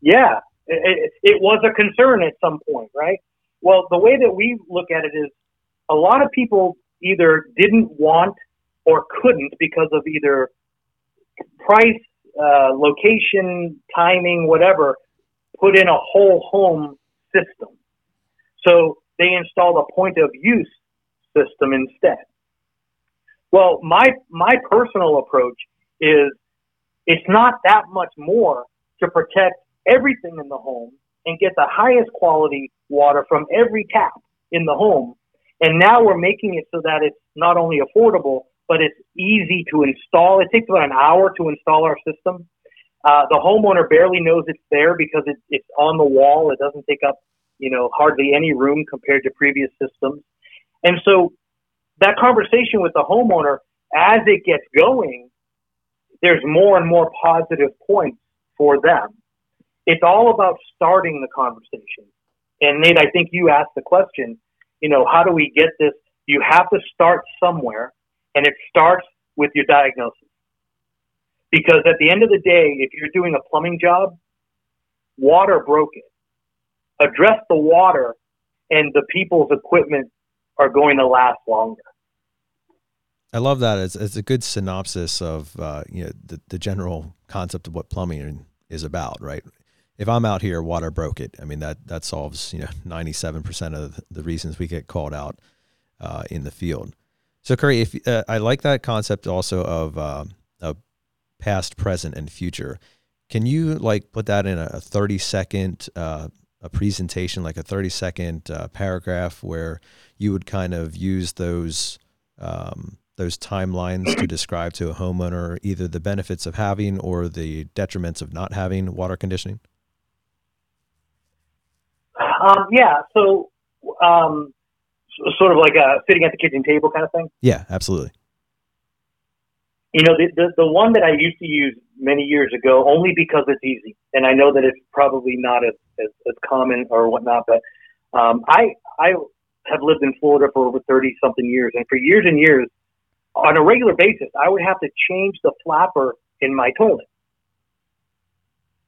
Yeah, it, it was a concern at some point, right? Well, the way that we look at it is a lot of people either didn't want or couldn't because of either price uh, location, timing, whatever, put in a whole home system. So they installed a point of use system instead. Well, my my personal approach is it's not that much more to protect everything in the home and get the highest quality water from every tap in the home. And now we're making it so that it's not only affordable, but it's easy to install. It takes about an hour to install our system. Uh, the homeowner barely knows it's there because it, it's on the wall. It doesn't take up, you know, hardly any room compared to previous systems. And so that conversation with the homeowner, as it gets going, there's more and more positive points for them. It's all about starting the conversation. And Nate, I think you asked the question, you know, how do we get this? You have to start somewhere and it starts with your diagnosis. Because at the end of the day, if you're doing a plumbing job, water broke it. Address the water, and the people's equipment are going to last longer. I love that. It's, it's a good synopsis of uh, you know the, the general concept of what plumbing is about, right? If I'm out here, water broke it. I mean that that solves you know 97 percent of the reasons we get called out uh, in the field. So Curry, if uh, I like that concept also of uh, past, present, and future. Can you like put that in a 30 second uh, a presentation, like a 30 second uh, paragraph where you would kind of use those um, those timelines to describe to a homeowner either the benefits of having or the detriments of not having water conditioning? Um, yeah. So, um, sort of like a sitting at the kitchen table kind of thing. Yeah, absolutely. You know, the, the, the one that I used to use many years ago, only because it's easy, and I know that it's probably not as, as, as common or whatnot, but um, I I have lived in Florida for over thirty something years, and for years and years, on a regular basis, I would have to change the flapper in my toilet.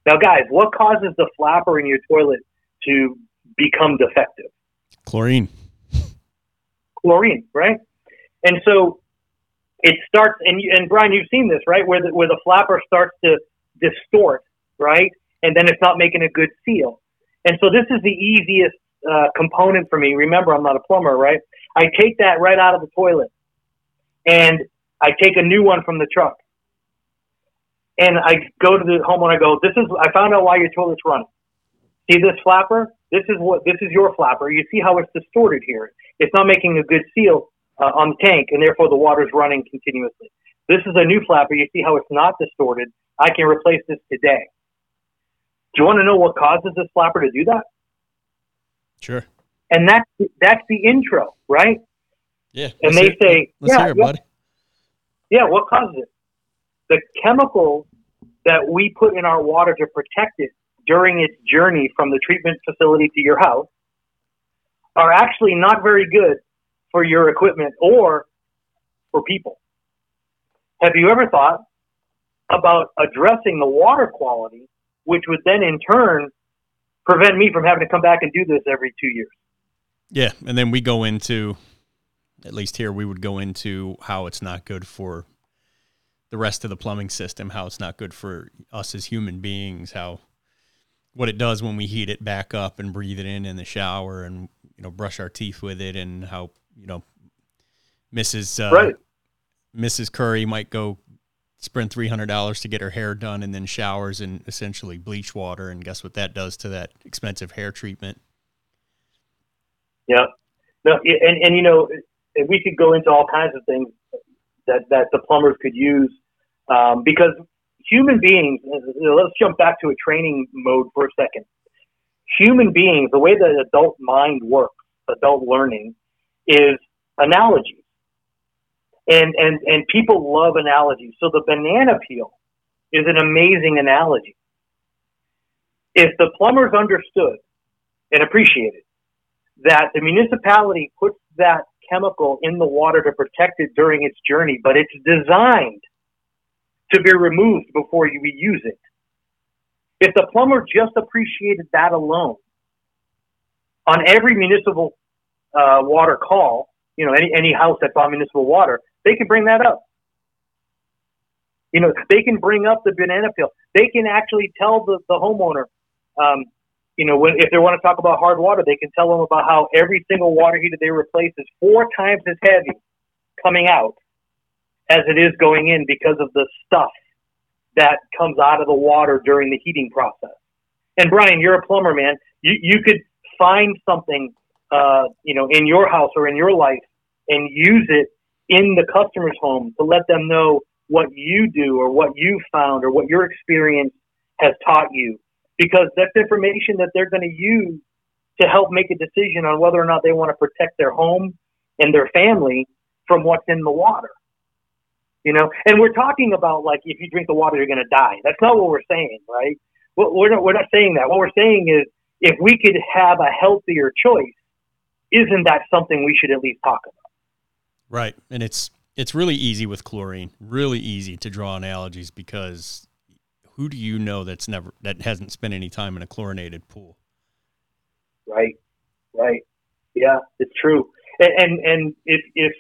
Now, guys, what causes the flapper in your toilet to become defective? Chlorine. Chlorine, right? And so it starts, and, and Brian, you've seen this, right? Where the, where the flapper starts to distort, right? And then it's not making a good seal. And so this is the easiest uh, component for me. Remember, I'm not a plumber, right? I take that right out of the toilet and I take a new one from the truck. And I go to the homeowner. I go, "This is. I found out why your toilet's running. See this flapper? This is what. This is your flapper. You see how it's distorted here. It's not making a good seal uh, on the tank, and therefore the water is running continuously. This is a new flapper. You see how it's not distorted. I can replace this today. Do you want to know what causes this flapper to do that? Sure. And that's that's the intro, right? Yeah. And they say, let's yeah, hear it, yeah, buddy. yeah, what causes it? The chemicals that we put in our water to protect it during its journey from the treatment facility to your house are actually not very good for your equipment or for people. Have you ever thought about addressing the water quality, which would then in turn prevent me from having to come back and do this every two years? Yeah, and then we go into, at least here, we would go into how it's not good for the rest of the plumbing system, how it's not good for us as human beings, how what it does when we heat it back up and breathe it in in the shower and you know brush our teeth with it, and how you know Mrs. Uh, Right. Mrs. Curry might go spend three hundred dollars to get her hair done and then showers in essentially bleach water, and guess what that does to that expensive hair treatment? Yeah. No, and, and you know, we could go into all kinds of things that, that the plumbers could use um, because human beings, you know, let's jump back to a training mode for a second. Human beings, the way that adult mind works, adult learning, is analogies. And, and, and people love analogies. So the banana peel is an amazing analogy. If the plumbers understood and appreciated that the municipality puts that chemical in the water to protect it during its journey, but it's designed to be removed before you use it. If the plumber just appreciated that alone, on every municipal uh, water call, you know, any, any house that's on municipal water, they can bring that up. You know, they can bring up the banana peel. They can actually tell the, the homeowner, um, you know, when, if they want to talk about hard water, they can tell them about how every single water heater they replace is four times as heavy coming out as it is going in because of the stuff that comes out of the water during the heating process. And Brian, you're a plumber, man. You you could find something, uh, you know, in your house or in your life, and use it in the customer's home to let them know what you do or what you found or what your experience has taught you because that's information that they're going to use to help make a decision on whether or not they want to protect their home and their family from what's in the water. You know, and we're talking about like if you drink the water, you're going to die. That's not what we're saying, right? We're not, we're not saying that. What we're saying is if we could have a healthier choice, isn't that something we should at least talk about? Right, and it's it's really easy with chlorine. Really easy to draw analogies because who do you know that's never that hasn't spent any time in a chlorinated pool? Right, right, yeah, it's true. And and, and if if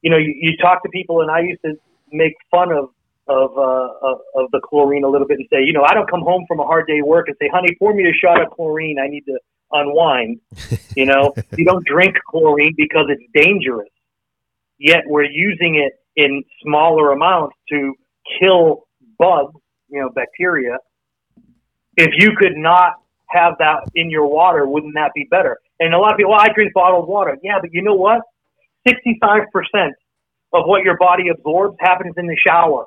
you know you, you talk to people, and I used to make fun of of, uh, of of the chlorine a little bit and say, you know, I don't come home from a hard day of work and say, honey, pour me a shot of chlorine. I need to unwind. <laughs> You know, you don't drink chlorine because it's dangerous. Yet we're using it in smaller amounts to kill bugs, you know, bacteria. If you could not have that in your water, wouldn't that be better? And a lot of people, well, I drink bottled water. Yeah, but you know what? 65% of what your body absorbs happens in the shower.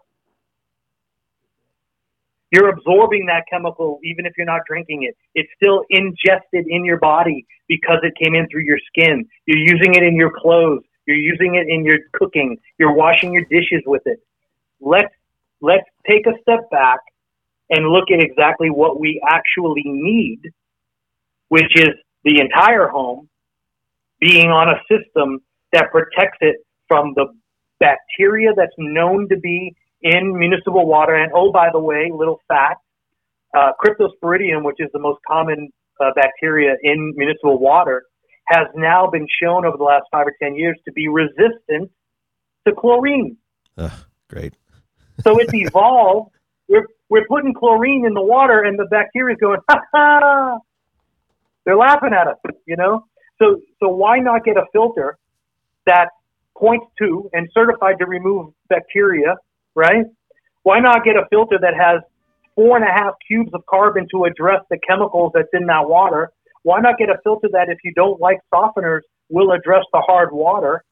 You're absorbing that chemical even if you're not drinking it. It's still ingested in your body because it came in through your skin. You're using it in your clothes. You're using it in your cooking. You're washing your dishes with it. Let's let's take a step back and look at exactly what we actually need, which is the entire home being on a system that protects it from the bacteria that's known to be in municipal water. And oh, by the way, little fact, uh, Cryptosporidium, which is the most common uh, bacteria in municipal water, has now been shown over the last five or ten years to be resistant to chlorine. Ugh, great. so it's evolved. <laughs> We're we're putting chlorine in the water, and the bacteria is going, <laughs> ha ha. They're laughing at us, you know. So so why not get a filter that points to and certified to remove bacteria right? Why not get a filter that has four and a half cubes of carbon to address the chemicals that's in that water? Why not get a filter that, if you don't like softeners, will address the hard water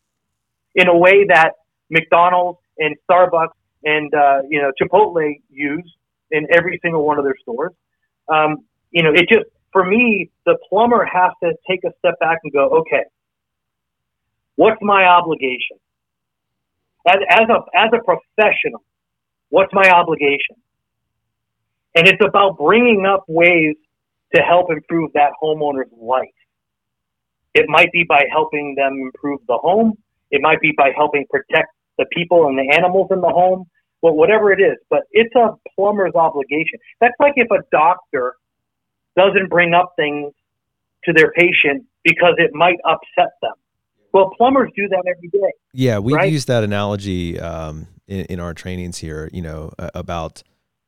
in a way that McDonald's and Starbucks and uh, you know Chipotle use in every single one of their stores? Um, you know, it just for me, the plumber has to take a step back and go, okay, what's my obligation? As, as a as a professional, what's my obligation? And it's about bringing up ways to help improve that homeowner's life. It might be by helping them improve the home. It might be by helping protect the people and the animals in the home. Well, whatever it is, but it's a plumber's obligation. That's like if a doctor doesn't bring up things to their patient because it might upset them. Well, plumbers do that every day. Yeah, we right? use that analogy um, in, in our trainings here. You know about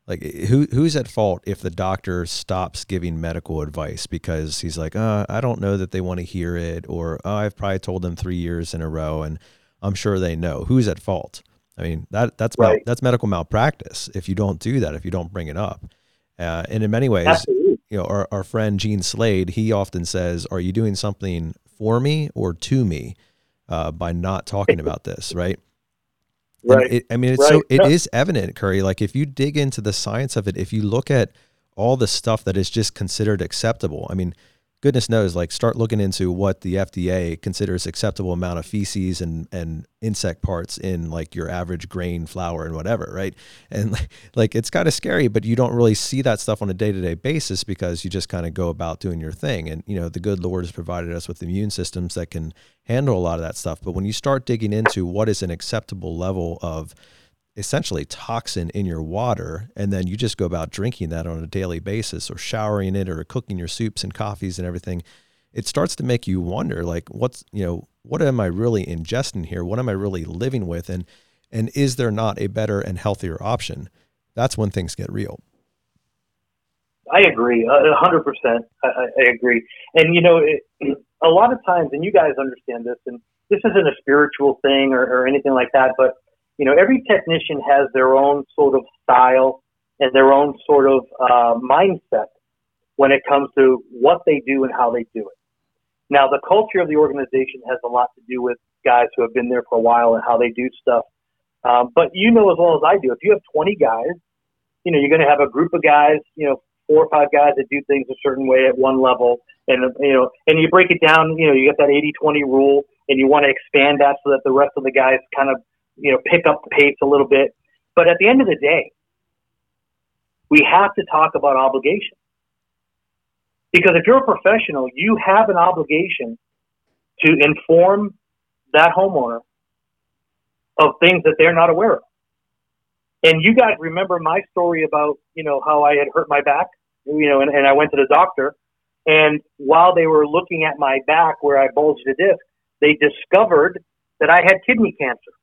like who who's at fault if the doctor stops giving medical advice because he's like, uh, I don't know that they want to hear it, or oh, I've probably told them three years in a row, and I'm sure they know. Who's at fault? I mean that that's right. mal, that's medical malpractice if you don't do that if you don't bring it up. Uh, and in many ways, Absolutely. you know, our, our friend Gene Slade, he often says, "Are you doing something for me or to me uh, by not talking about this, right? Right. It, I mean, it's right. so it is evident, Curry. Like if you dig into the science of it, if you look at all the stuff that is just considered acceptable, I mean, goodness knows, like start looking into what the FDA considers acceptable amount of feces and, and insect parts in like your average grain flour and whatever, right? And like, like it's kind of scary, but you don't really see that stuff on a day to day basis because you just kind of go about doing your thing. And you know, the good Lord has provided us with immune systems that can handle a lot of that stuff. But when you start digging into what is an acceptable level of essentially toxin in your water and then you just go about drinking that on a daily basis or showering it or cooking your soups and coffees and everything it starts to make you wonder like what's you know what am i really ingesting here? What am i really living with? And and is there not a better and healthier option? That's when things get real. I agree a hundred percent. I agree. And you know it, <clears throat> a lot of times and you guys understand this and this isn't a spiritual thing or, or anything like that but you know, every technician has their own sort of style and their own sort of uh, mindset when it comes to what they do and how they do it. Now, the culture of the organization has a lot to do with guys who have been there for a while and how they do stuff. Um, but you know as well as I do, if you have 20 guys, you know, you're going to have a group of guys, you know, four or five guys that do things a certain way at one level. And, you know, and you break it down, you know, you get that 80 20 rule and you want to expand that so that the rest of the guys kind of you know, pick up the pace a little bit. But at the end of the day, we have to talk about obligation. Because if you're a professional, you have an obligation to inform that homeowner of things that they're not aware of. And you guys remember my story about, you know, how I had hurt my back, you know, and, and I went to the doctor. And while they were looking at my back where I bulged a disc, they discovered that I had kidney cancer.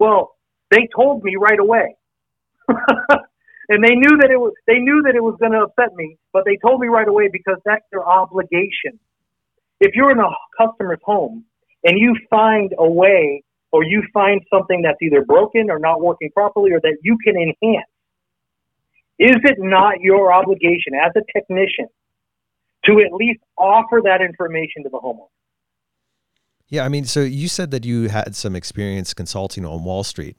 Well, they told me right away. <laughs> and they knew that it was they knew that it was going to upset me, but they told me right away because that's their obligation. If you're in a customer's home and you find a way or you find something that's either broken or not working properly or that you can enhance, is it not your obligation as a technician to at least offer that information to the homeowner? Yeah, I mean, so you said that you had some experience consulting on Wall Street.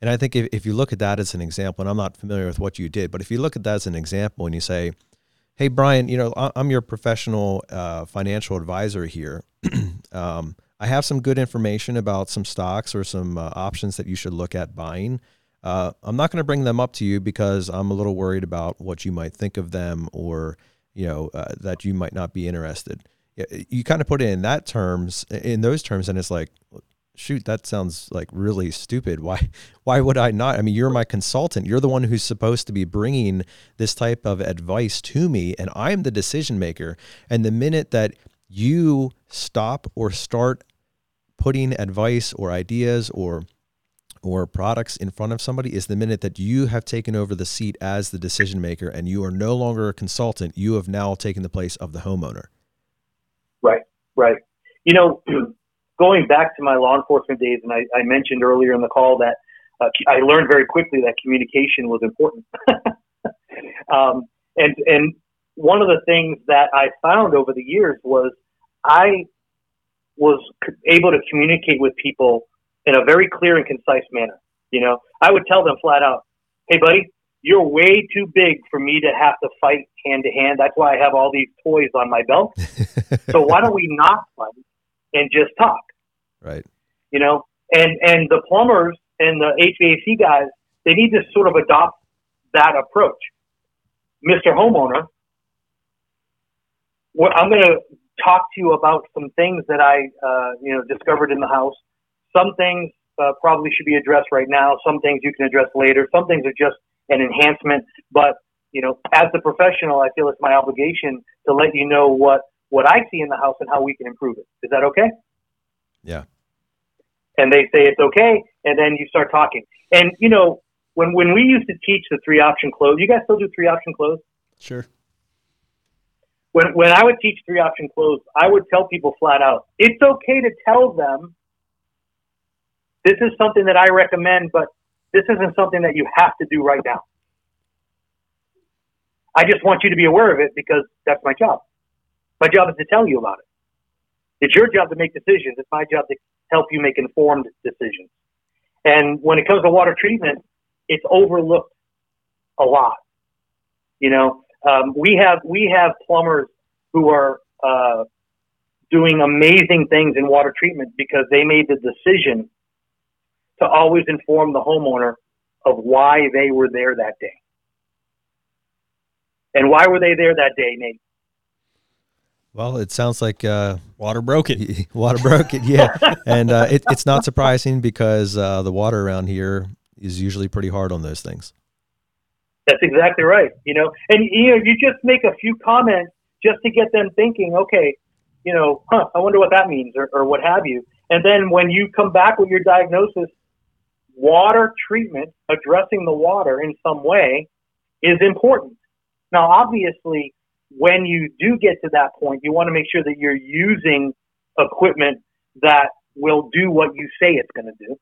And I think if, if you look at that as an example, and I'm not familiar with what you did, but if you look at that as an example and you say, hey, Brian, you know, I'm your professional uh, financial advisor here. <clears throat> um, I have some good information about some stocks or some uh, options that you should look at buying. Uh, I'm not going to bring them up to you because I'm a little worried about what you might think of them or, you know, uh, that you might not be interested you kind of put it in that terms, in those terms, and it's like, shoot, that sounds like really stupid. Why, <laughs> why would I not? I mean, you're my consultant. You're the one who's supposed to be bringing this type of advice to me, and I'm the decision maker. And the minute that you stop or start putting advice or ideas or or products in front of somebody is the minute that you have taken over the seat as the decision maker and you are no longer a consultant you have now taken the place of the homeowner Right. You know, <clears throat> going back to my law enforcement days, and I, I mentioned earlier in the call that uh, I learned very quickly that communication was important. <laughs> um, and and one of the things that I found over the years was I was able to communicate with people in a very clear and concise manner. You know, I would tell them flat out, "Hey, buddy, you're way too big for me to have to fight hand to hand. That's why I have all these toys on my belt. <laughs> so why don't we not fight and just talk? Right. You know, and and the plumbers and the HVAC guys, they need to sort of adopt that approach. Mr. Homeowner, I'm going to talk to you about some things that I, uh, you know, discovered in the house. Some things uh, probably should be addressed right now. Some things you can address later. Some things are just an enhancement. But you know, as the professional, I feel it's my obligation to let you know what what I see in the house and how we can improve it. Is that okay? Yeah. And they say it's okay, and then you start talking. And you know, when when we used to teach the three option close, you guys still do three option close? Sure. When when I would teach three option close, I would tell people flat out, it's okay to tell them this is something that I recommend, but this isn't something that you have to do right now. I just want you to be aware of it because that's my job. My job is to tell you about it. It's your job to make decisions. It's my job to help you make informed decisions. And when it comes to water treatment, it's overlooked a lot. You know, um, we have we have plumbers who are uh, doing amazing things in water treatment because they made the decision to always inform the homeowner of why they were there that day. And why were they there that day, Nate? Well, it sounds like uh, water broke it. <laughs> water broke it, yeah. <laughs> and uh, it, it's not surprising because uh, the water around here is usually pretty hard on those things. That's exactly right. You know, and you know, you just make a few comments just to get them thinking. Okay, you know, huh? I wonder what that means, or, or what have you. And then when you come back with your diagnosis, water treatment, addressing the water in some way, is important. Now, obviously, when you do get to that point, you want to make sure that you're using equipment that will do what you say it's going to do.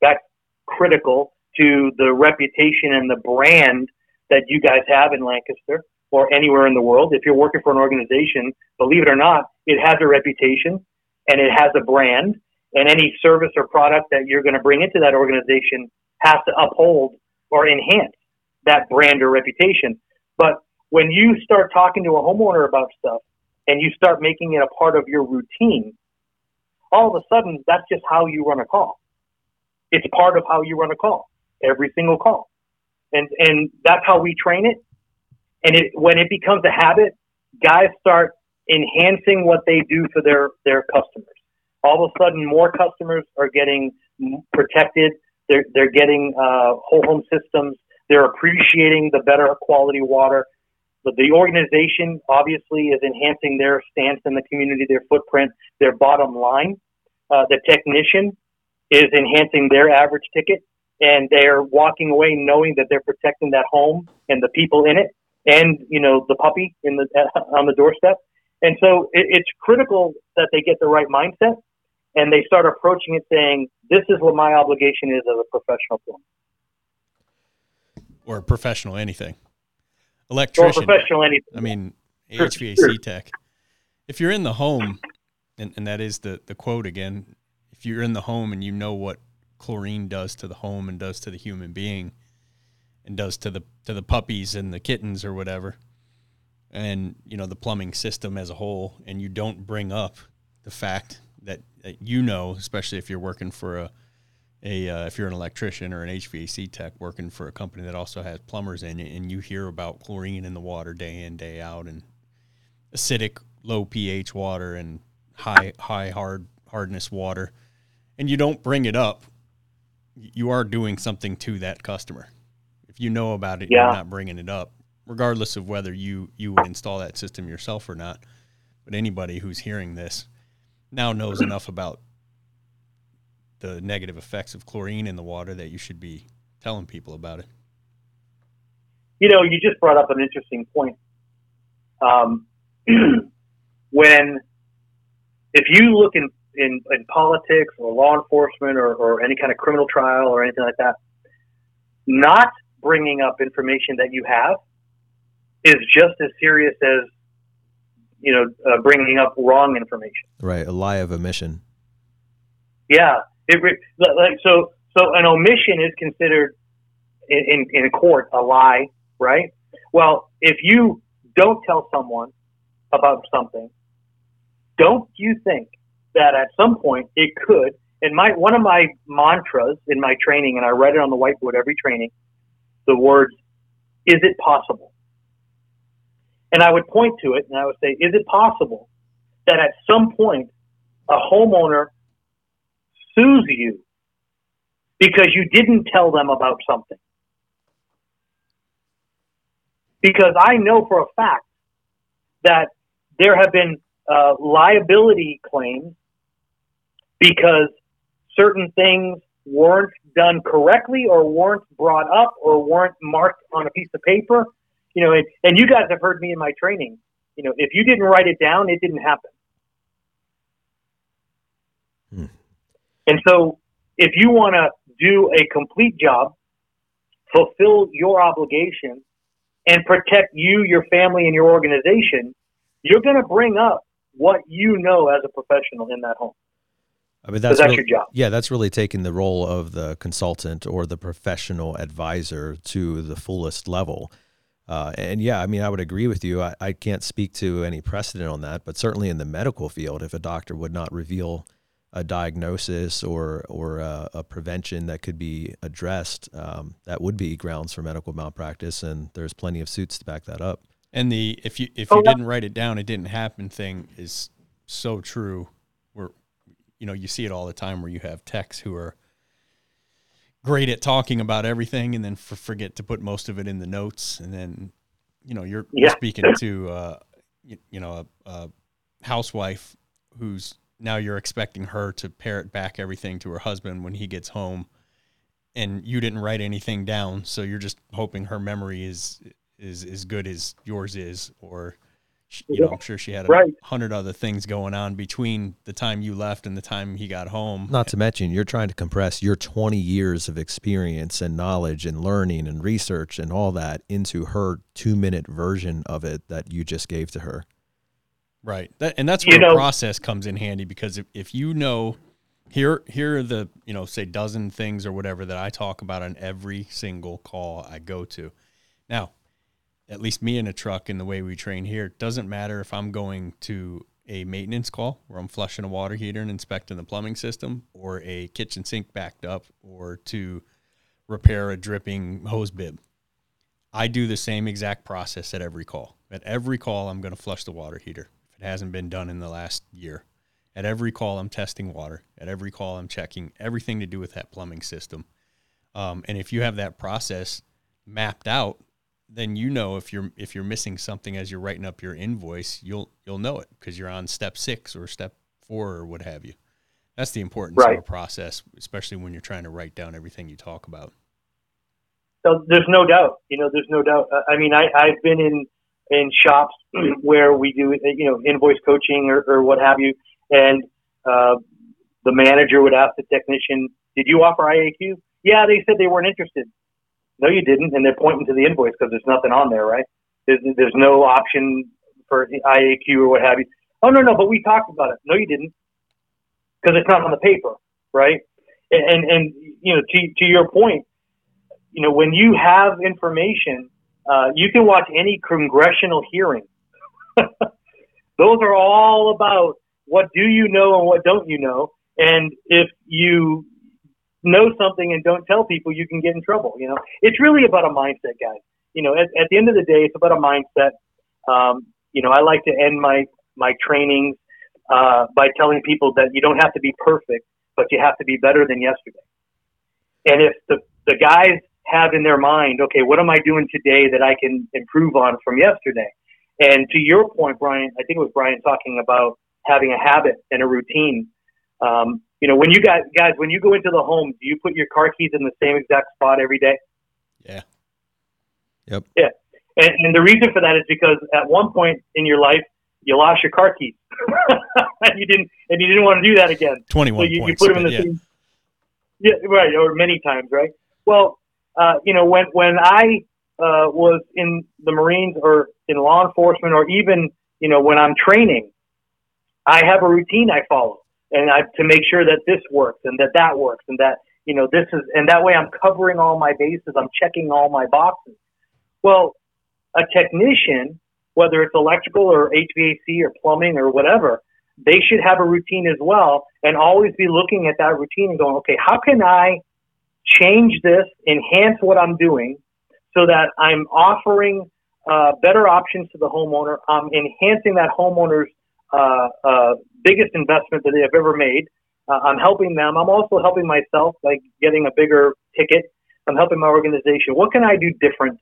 That's critical to the reputation and the brand that you guys have in Lancaster or anywhere in the world. If you're working for an organization, believe it or not, it has a reputation and it has a brand and any service or product that you're going to bring into that organization has to uphold or enhance that brand or reputation. But when you start talking to a homeowner about stuff and you start making it a part of your routine, all of a sudden that's just how you run a call. It's part of how you run a call, every single call. And and that's how we train it. And it when it becomes a habit, guys start enhancing what they do for their their customers all of a sudden more customers are getting protected. They're they're getting uh, whole home systems. They're appreciating the better quality water. But the organization obviously is enhancing their stance in the community, their footprint, their bottom line. Uh, the technician is enhancing their average ticket, and they're walking away knowing that they're protecting that home and the people in it, and you know the puppy in the on the doorstep. And so it, it's critical that they get the right mindset and they start approaching it saying, "This is what my obligation is as a professional plumber." Or professional anything. Electrician. Or professional anything. I mean, HVAC tech. If you're in the home, and, and that is the, the quote again, if you're in the home and you know what chlorine does to the home and does to the human being and does to the to the puppies and the kittens or whatever, and you know the plumbing system as a whole, and you don't bring up the fact you know, especially if you're working for a a uh, if you're an electrician or an HVAC tech working for a company that also has plumbers in it, and you hear about chlorine in the water day in day out, and acidic, low pH water, and high high hard hardness water, and you don't bring it up, you are doing something to that customer. If you know about it, Yeah. you're not bringing it up, regardless of whether you you would install that system yourself or not. But anybody who's hearing this now knows enough about the negative effects of chlorine in the water that you should be telling people about it. You know, you just brought up an interesting point. Um, <clears throat> when, if you look in, in, in politics or law enforcement or, or any kind of criminal trial or anything like that, not bringing up information that you have is just as serious as, you know, uh, bringing up wrong information. Right, a lie of omission. Yeah, it re- like so. So an omission is considered in, in in court a lie, right? Well, if you don't tell someone about something, don't you think that at some point it could? And my one of my mantras in my training, and I write it on the whiteboard every training, the words, "Is it possible?" And I would point to it, and I would say, "Is it possible that at some point a homeowner sues you because you didn't tell them about something. Because I know for a fact that there have been uh, liability claims because certain things weren't done correctly or weren't brought up or weren't marked on a piece of paper. You know, and, and you guys have heard me in my training. You know, if you didn't write it down, it didn't happen. Hmm. And so, if you want to do a complete job, fulfill your obligation, and protect you, your family, and your organization, you're going to bring up what you know as a professional in that home. I mean, that's, that's really- your job. Yeah, that's really taking the role of the consultant or the professional advisor to the fullest level. Uh, and yeah, I mean, I would agree with you. I, I can't speak to any precedent on that, but certainly in the medical field, if a doctor would not reveal a diagnosis or or a, a prevention that could be addressed, um, that would be grounds for medical malpractice, and there's plenty of suits to back that up. And the if you if Oh, you yeah. didn't write it down, it didn't happen thing is so true. Where you know you see it all the time where you have techs who are great at talking about everything and then f- forget to put most of it in the notes, and then you know you're, Yeah. speaking to uh, you, you know a, a housewife who's now you're expecting her to parrot back everything to her husband when he gets home and you didn't write anything down so you're just hoping her memory is is as good as yours is or she, you know i'm sure she had a Right. hundred other things going on between the time you left and the time he got home Not to mention, you're trying to compress your 20 years of experience and knowledge and learning and research and all that into her two minute version of it that you just gave to her. Right. That, and that's You where the process comes in handy because if, if you know here here are the, you know, say dozen things or whatever that I talk about on every single call I go to. Now, at least me in a truck and the way we train here, it doesn't matter if I'm going to a maintenance call where I'm flushing a water heater and inspecting the plumbing system or a kitchen sink backed up or to repair a dripping hose bib. I do the same exact process at every call. At every call, I'm going to flush the water heater if it hasn't been done in the last year. At every call, I'm testing water. At every call, I'm checking everything to do with that plumbing system. Um, and if you have that process mapped out, then you know if you're if you're missing something as you're writing up your invoice, you'll you'll know it because you're on step six or step four or what have you. That's the importance Right. of a process, especially when you're trying to write down everything you talk about. So there's no doubt. You know, there's no doubt. I- mean, I, I've been in in shops <clears throat> where we do you know invoice coaching or, or what have you, and uh, the manager would ask the technician, "Did you offer IAQ?" Yeah, they said they weren't interested. No, you didn't, and they're pointing to the invoice because there's nothing on there, right? There's, there's no option for IAQ or what have you. Oh no, no, but we talked about it. No, you didn't, because it's not on the paper, right? And and, and you know, to to your point, you know, when you have information, uh, you can watch any congressional hearing. <laughs> Those are all about what do you know and what don't you know. And if you know something and don't tell people, you can get in trouble. You know, it's really about a mindset, guys. You know, at, at the end of the day, it's about a mindset. Um, you know, I like to end my my trainings uh, by telling people that you don't have to be perfect, but you have to be better than yesterday. And if the the guys have in their mind, okay, what am I doing today that I can improve on from yesterday? And to your point, Brian, I think it was Brian talking about having a habit and a routine. Um, you know, when you guys, guys, when you go into the home, do you put your car keys in the same exact spot every day? Yeah. Yep. Yeah. And, and the reason for that is because at one point in your life, you lost your car keys, and <laughs> you didn't, and you didn't want to do that again. 21 you, you points. put them in the yeah. same. Yeah, right, or many times, right? Well, uh, you know, when when I uh, was in the Marines or in law enforcement, or even you know when I'm training, I have a routine I follow, and I to make sure that this works and that that works and that you know this is, and that way I'm covering all my bases, I'm checking all my boxes. Well, a technician, whether it's electrical or HVAC or plumbing or whatever, they should have a routine as well and always be looking at that routine and going, okay, how can I change this, enhance what I'm doing so that I'm offering uh, better options to the homeowner. I'm enhancing that homeowner's uh, uh, biggest investment that they have ever made. Uh, I'm helping them. I'm also helping myself by getting a bigger ticket. I'm helping my organization. What can I do different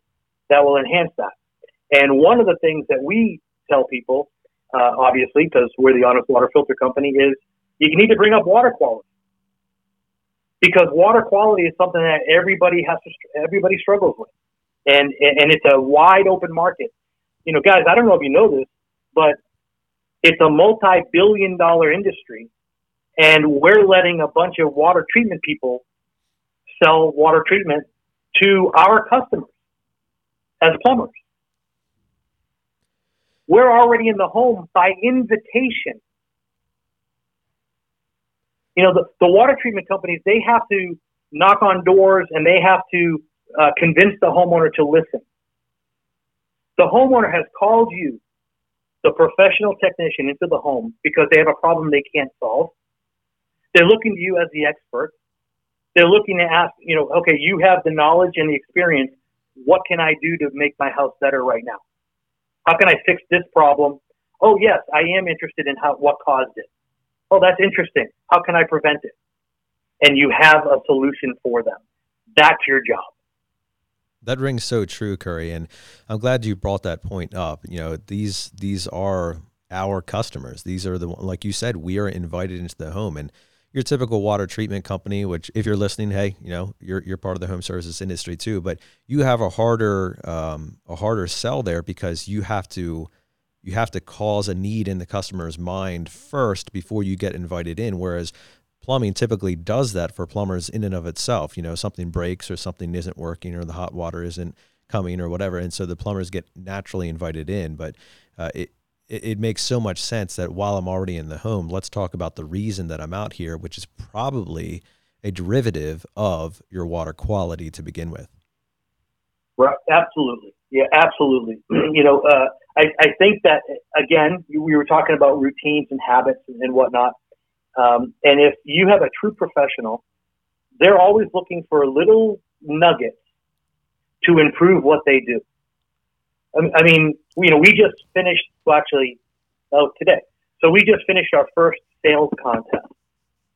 that will enhance that? And one of the things that we tell people uh, obviously, because we're the honest water filter company, is you need to bring up water quality because water quality is something that everybody has to everybody struggles with, and and it's a wide open market. You know, guys, I don't know if you know this, but it's a multi-billion-dollar industry, and we're letting a bunch of water treatment people sell water treatment to our customers as plumbers we're already in the home by invitation. You know, the, the water treatment companies, they have to knock on doors and they have to uh, convince the homeowner to listen. The homeowner has called you, the professional technician, into the home because they have a problem they can't solve. They're looking to you as the expert. They're looking to ask, you know, okay, you have the knowledge and the experience. What can I do to make my house better right now? How can I fix this problem? Oh, yes, I am interested in how what caused it. Oh, that's interesting. How can I prevent it? And you have a solution for them. That's your job. That rings so true, Curry, and I'm glad you brought that point up. You know, these these are our customers. These are the like you said, we are invited into the home, and your typical water treatment company, which if you're listening, hey, you know, you're you're part of the home services industry too, but you have a harder um, a harder sell there because you have to you have to cause a need in the customer's mind first before you get invited in. Whereas plumbing typically does that for plumbers in and of itself. You know, something breaks or something isn't working or the hot water isn't coming or whatever, and so the plumbers get naturally invited in. But uh, it it, it makes so much sense that while I'm already in the home, let's talk about the reason that I'm out here, which is probably a derivative of your water quality to begin with. Right. Absolutely. Yeah, absolutely. <clears throat> you know, uh, I, I think that, again, we were talking about routines and habits and whatnot. Um, and if you have a true professional, they're always looking for a little nuggets to improve what they do. I- I mean, you know, we just finished, well, actually, oh, today. So we just finished our first sales contest.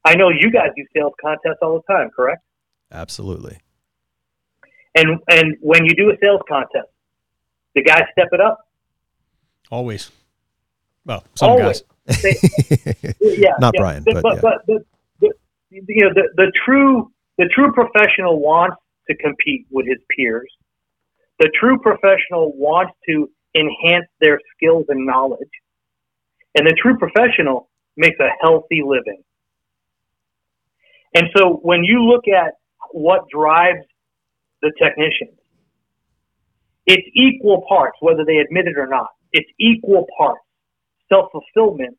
I know you guys do sales contests all the time, correct? Absolutely. And and when you do a sales contest, the guys step it up. Always. Well, some Always. guys. They- <laughs> yeah, Not yeah. Brian, but but yeah. but, the, you know the, the true the true professional wants to compete with his peers. The true professional wants to enhance their skills and knowledge, and the true professional makes a healthy living. And so when you look at what drives the technicians, it's equal parts, whether they admit it or not. It's equal parts self fulfillment,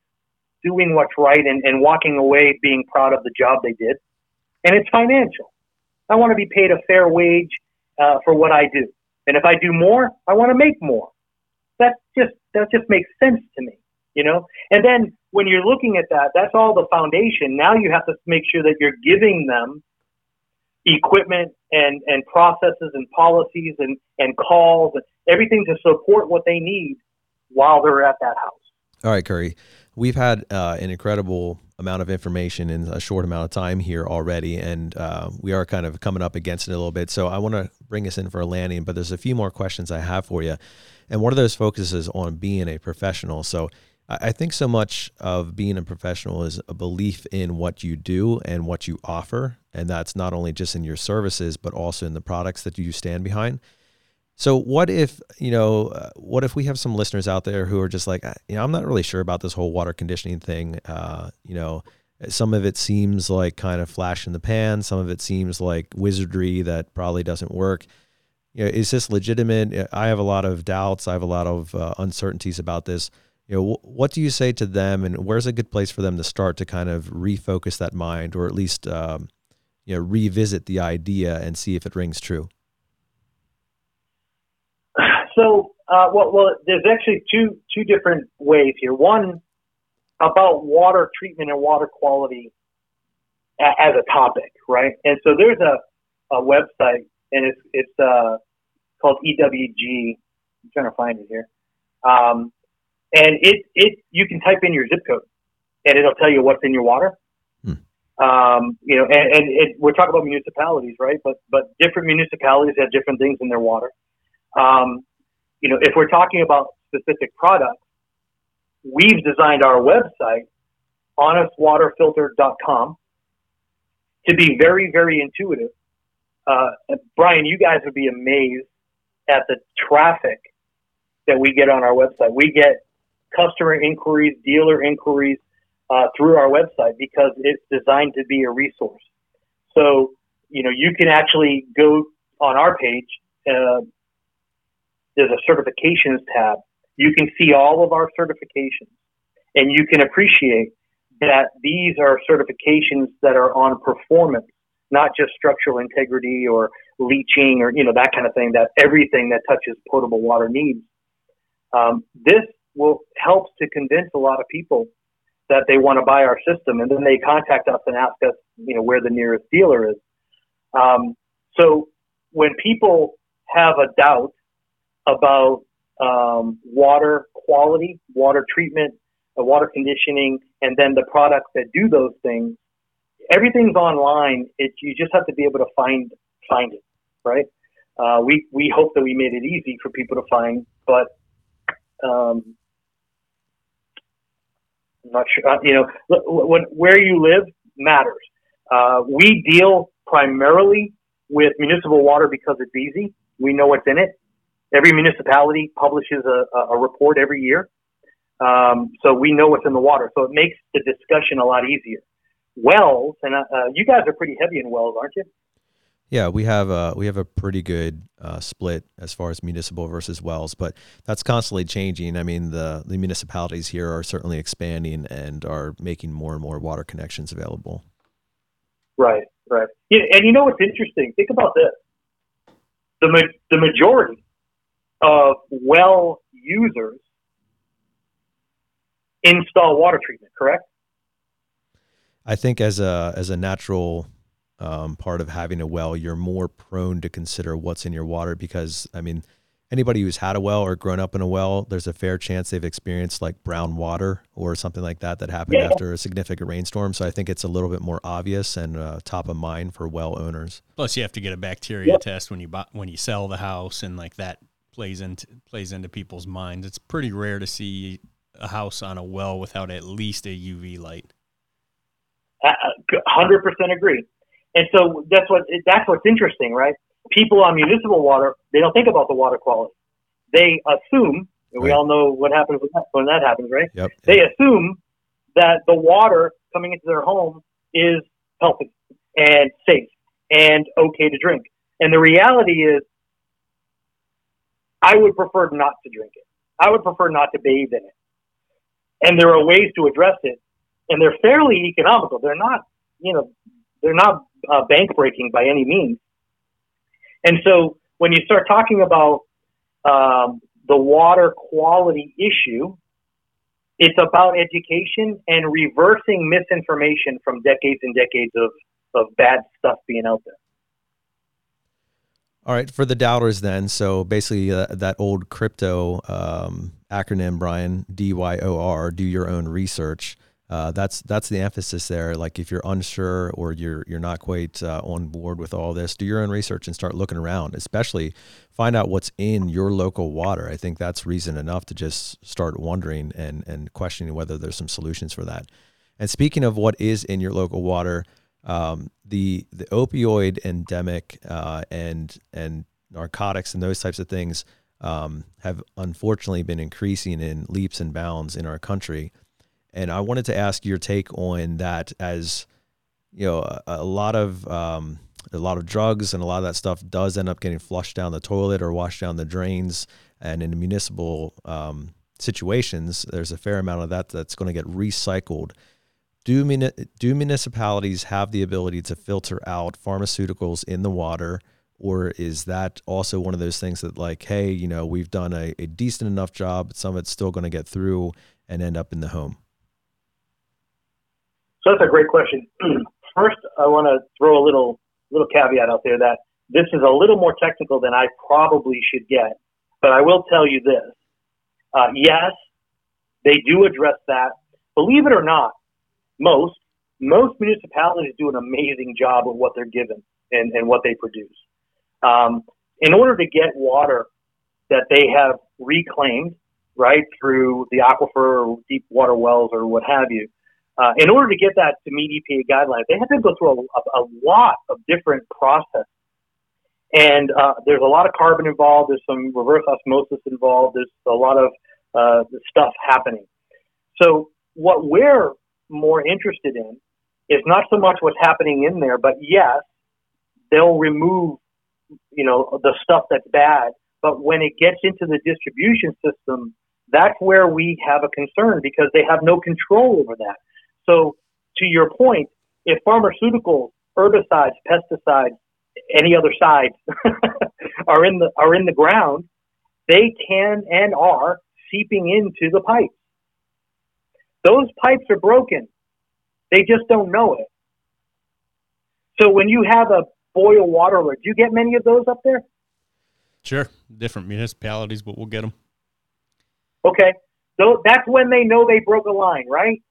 doing what's right, and, and walking away being proud of the job they did. And it's financial. I want to be paid a fair wage uh, for what I do. And if I do more, I want to make more. That just that just makes sense to me, you know. And then when you're looking at that, that's all the foundation. Now you have to make sure that you're giving them equipment and and processes and policies and and calls and everything to support what they need while they're at that house. All right, Curry. We've had uh, an incredible amount of information in a short amount of time here already, and uh, we are kind of coming up against it a little bit. So I want to bring us in for a landing, but there's a few more questions I have for you. And one of those focuses on being a professional. So I I think so much of being a professional is a belief in what you do and what you offer. And that's not only just in your services, but also in the products that you stand behind. So what if you know? Uh, what if we have some listeners out there who are just like, "I- you know, I'm not really sure about this whole water conditioning thing. Uh, you know, some of it seems like kind of flash in the pan. Some of it seems like wizardry that probably doesn't work. You know, is this legitimate? I have a lot of doubts. I have a lot of uh, uncertainties about this. You know, wh- what do you say to them, and where's a good place for them to start to kind of refocus that mind, or at least um, you know revisit the idea and see if it rings true? So, uh, well, well, there's actually two two different ways here. One about water treatment and water quality as a topic, right? And so there's a, a website, and it's it's uh, called EWG. I'm trying to find it here, um, and it it you can type in your zip code, and it'll tell you what's in your water. Um, you know, and, and it, we're talking about municipalities, right? But but different municipalities have different things in their water. Um, you know, if we're talking about specific products, we've designed our website, honestwaterfilter.com, to be very, very intuitive. Uh, Brian, you guys would be amazed at the traffic that we get on our website. We get customer inquiries, dealer inquiries uh, through our website because it's designed to be a resource. So, you know, you can actually go on our page. Uh, there's a certifications tab. You can see all of our certifications and you can appreciate that these are certifications that are on performance, not just structural integrity or leaching or, you know, that kind of thing that everything that touches potable water needs. Um, this will helps to convince a lot of people that they want to buy our system and then they contact us and ask us, you know, where the nearest dealer is. Um, so when people have a doubt about um, water quality, water treatment, uh, water conditioning, and then the products that do those things. Everything's online. It, you just have to be able to find find it, right? Uh, we we hope that we made it easy for people to find, but um, I'm not sure. Uh, you know, when, where you live matters. Uh, we deal primarily with municipal water because it's easy. We know what's in it. Every municipality publishes a, a, report every year. Um, so we know what's in the water. So it makes the discussion a lot easier. Wells, and uh, uh, you guys are pretty heavy in wells, aren't you? Yeah, we have a we have a pretty good uh, split as far as municipal versus wells, but that's constantly changing. I mean, the the municipalities here are certainly expanding and are making more and more water connections available. Right, right. Yeah, and you know what's interesting? Think about this: the ma- the majority of well users install water treatment. Correct? I think as a as a natural um, part of having a well, you're more prone to consider what's in your water because I mean, anybody who's had a well or grown up in a well, there's a fair chance they've experienced like brown water or something like that that happened Yeah. after a significant rainstorm. So I think it's a little bit more obvious and uh, top of mind for well owners. Plus, you have to get a bacteria Yep. test when you buy, when you sell the house, and like that plays into plays into people's minds. It's pretty rare to see a house on a well without at least a UV light. Uh, uh, hundred percent agree. And so that's what that's what's interesting, right? People on municipal water, they don't think about the water quality. They assume, and we Right. all know what happens when that, when that happens, right? Yep. They assume that the water coming into their home is healthy and safe and okay to drink. And the reality is, I would prefer not to drink it. I would prefer not to bathe in it. And there are ways to address it, and they're fairly economical. They're not, you know, they're not uh, bank breaking by any means. And so when you start talking about um, the water quality issue, it's about education and reversing misinformation from decades and decades of, of bad stuff being out there. All right, for the doubters then. So basically, uh, that old crypto um, acronym, Brian, D Y O R, do your own research. Uh, that's that's the emphasis there. Like if you're unsure or you're you're not quite uh, on board with all this, do your own research and start looking around. Especially find out what's in your local water. I think that's reason enough to just start wondering and and questioning whether there's some solutions for that. And speaking of what is in your local water, um, the the opioid endemic uh, and and narcotics and those types of things um, have unfortunately been increasing in leaps and bounds in our country. And I wanted to ask your take on that, as you know, a, a lot of um, a lot of drugs and a lot of that stuff does end up getting flushed down the toilet or washed down the drains. And in municipal um, situations, there's a fair amount of that that's going to get recycled do muni- do municipalities have the ability to filter out pharmaceuticals in the water or is that also one of those things that like hey you know we've done a, a decent enough job but some of it's still going to get through and end up in the home So that's a great question. <clears throat> First, I want to throw a little little caveat out there that this is a little more technical than I probably should get, but I will tell you this: uh, yes, they do address that. Believe it or not, most most municipalities do an amazing job of what they're given and, and what they produce. Um, in order to get water that they have reclaimed, right, through the aquifer or deep water wells or what have you, uh, in order to get that to meet EPA guidelines, they have to go through a, a, lot of different processes. And uh, there's a lot of carbon involved. There's some reverse osmosis involved. There's a lot of uh, stuff happening. So what we're more interested in is not so much what's happening in there, but yes, they'll remove, you know, the stuff that's bad. But when it gets into the distribution system, that's where we have a concern because they have no control over that. So, to your point, if pharmaceuticals, herbicides, pesticides, any other sides <laughs> are in the are in the ground, they can and are seeping into the pipes. Those pipes are broken. They just don't know it. So when you have a boil water alert, do you get many of those up there? Sure, different municipalities, but we'll get them. Okay. So that's when they know they broke a line, right?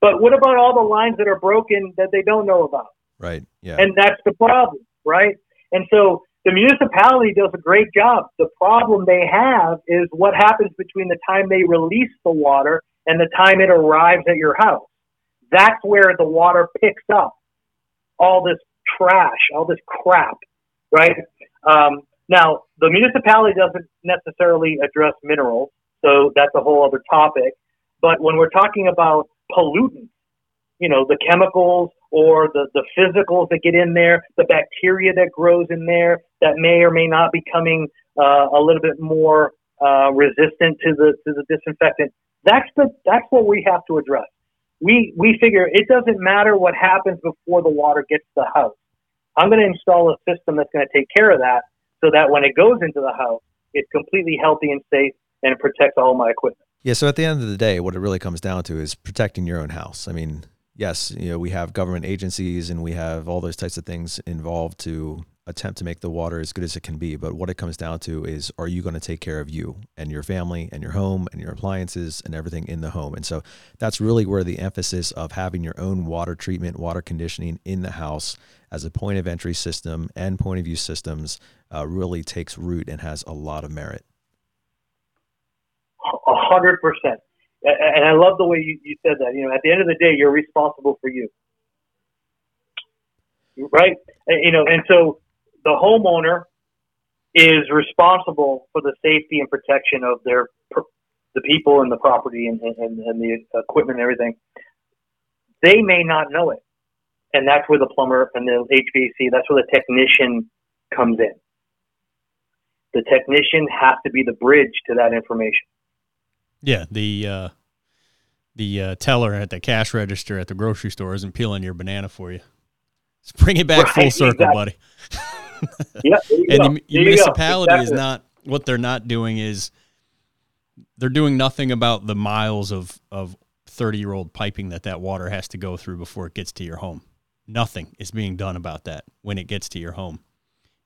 But what about all the lines that are broken that they don't know about? right yeah And that's the problem, right? And so the municipality does a great job. The problem they have is what happens between the time they release the water and the time it arrives at your house. That's where the water picks up all this trash, all this crap, right? Um, now, the municipality doesn't necessarily address minerals, so that's a whole other topic. But when we're talking about pollutants, you know, the chemicals or the, the physicals that get in there, the bacteria that grows in there that may or may not be coming uh, a little bit more uh, resistant to the to the disinfectant. That's the that's what we have to address. We we figure it doesn't matter what happens before the water gets to the house. I'm going to install a system that's going to take care of that, so that when it goes into the house, it's completely healthy and safe, and it protects all my equipment. yeah so at the end of the day what it really comes down to is protecting your own house i mean yes, you know, we have government agencies and we have all those types of things involved to attempt to make the water as good as it can be. But what it comes down to is are you going to take care of you and your family and your home and your appliances and everything in the home? And so that's really where the emphasis of having your own water treatment, water conditioning in the house as a point of entry system and point of use systems uh, really takes root and has a lot of merit. A hundred percent. And I love the way you, you said that. You know, at the end of the day, you're responsible for you. Right? You know, and so the homeowner is responsible for the safety and protection of their the people and the property and, and, and the equipment and everything. They may not know it, and that's where the plumber and the HVAC that's where the technician comes in. The technician has to be the bridge to that information. Yeah, the uh, the uh, teller at the cash register at the grocery store isn't peeling your banana for you. Let's bring it back right, full circle, exactly. buddy. <laughs> yeah, and the municipality exactly. is not what they're not doing is they're doing nothing about the miles of of 30 year old piping that that water has to go through before it gets to your home. Nothing is being done about that when it gets to your home.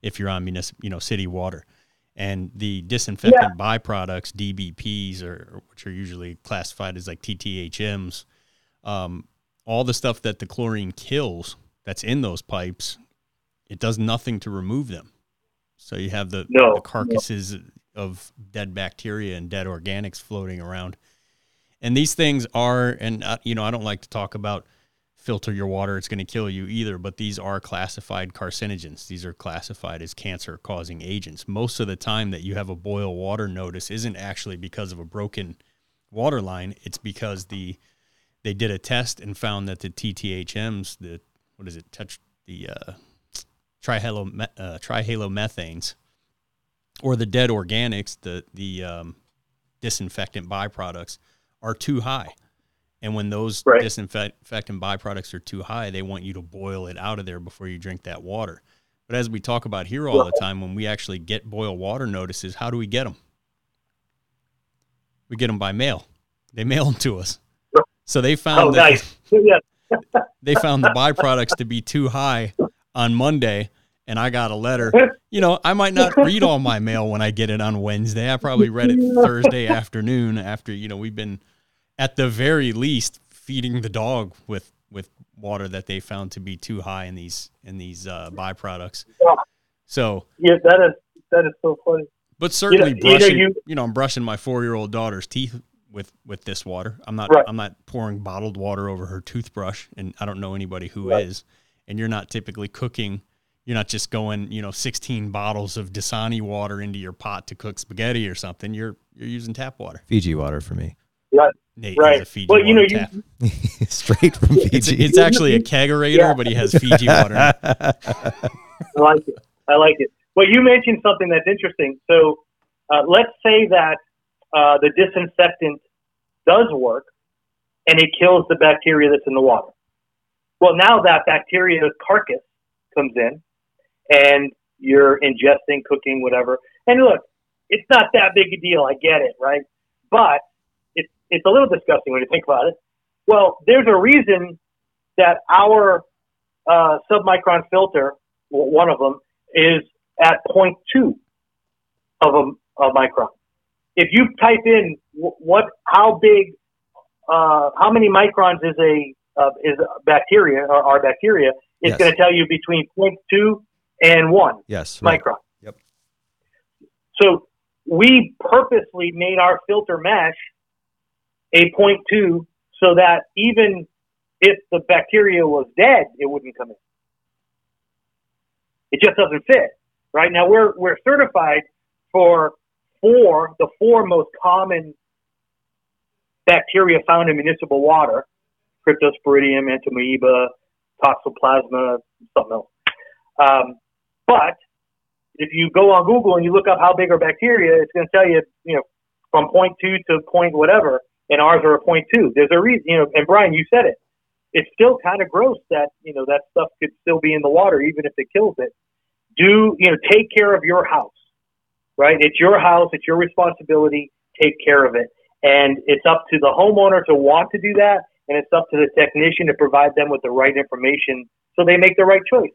If you're on municipal, you know, city water, and the disinfectant yeah. byproducts DBPs, or which are usually classified as like TTHMs, um, all the stuff that the chlorine kills that's in those pipes it does nothing to remove them. So you have the, no, the carcasses no. of dead bacteria and dead organics floating around. And these things are, and uh, you know, I don't like to talk about filter your water, it's going to kill you either, but these are classified carcinogens. These are classified as cancer causing agents. Most of the time that you have a boil water notice isn't actually because of a broken water line, it's because the they did a test and found that the TTHMs, the what is it, touch the uh, trihalo, uh, trihalomethanes or the dead organics, the the um, disinfectant byproducts are too high. And when those right. disinfectant byproducts are too high, they want you to boil it out of there before you drink that water. But as we talk about here all the time, when we actually get boil water notices, how do we get them? We get them by mail. They <laughs> mail them to us. So they found oh, nice. <laughs> <laughs> they found the byproducts to be too high on Monday and I got a letter. You know, I might not read all my mail when I get it on Wednesday. I probably read it Thursday afternoon after, you know, we've been at the very least feeding the dog with with water that they found to be too high in these in these uh, byproducts. So Yeah, that is that is so funny. But certainly you know, brushing, you, you know, I'm brushing my 4-year-old daughter's teeth with with this water. I'm not right. I'm not pouring bottled water over her toothbrush and I don't know anybody who right. is. And you're not typically cooking you're not just going, you know, 16 bottles of Dasani water into your pot to cook spaghetti or something. You're you're using tap water. Fiji water for me. Right. Nate right. well, you know, you, <laughs> straight from Fiji. It's, it's actually a kegerator, yeah. but he has Fiji water. <laughs> I like it. I like it. Well, you mentioned something that's interesting. So, uh, let's say that uh, the disinfectant does work, and it kills the bacteria that's in the water. Well, now that bacteria carcass comes in, and you're ingesting, cooking, whatever. And look, it's not that big a deal. I get it, right? But it's a little disgusting when you think about it. Well, there's a reason that our uh, submicron filter, one of them, is at 0.2 of a, a micron. If you type in what, how big, uh, how many microns is a uh, is a bacteria or our bacteria, it's yes. going to tell you between 0.2 and one yes, right. micron. Yep. So we purposely made our filter mesh a 0.2 so that even if the bacteria was dead, it wouldn't come in. It just doesn't fit. Right now, we're we're certified for four the four most common bacteria found in municipal water: Cryptosporidium, Entamoeba, Toxoplasma, something else. Um, but if you go on Google and you look up how big are bacteria, it's going to tell you, you know, from point two to point whatever, and ours are a point two. There's a reason, you know, and Brian, you said it. It's still kind of gross that, you know, that stuff could still be in the water even if it kills it. Do, you know, take care of your house, right? It's your house. It's your responsibility. Take care of it. And it's up to the homeowner to want to do that and it's up to the technician to provide them with the right information so they make the right choice.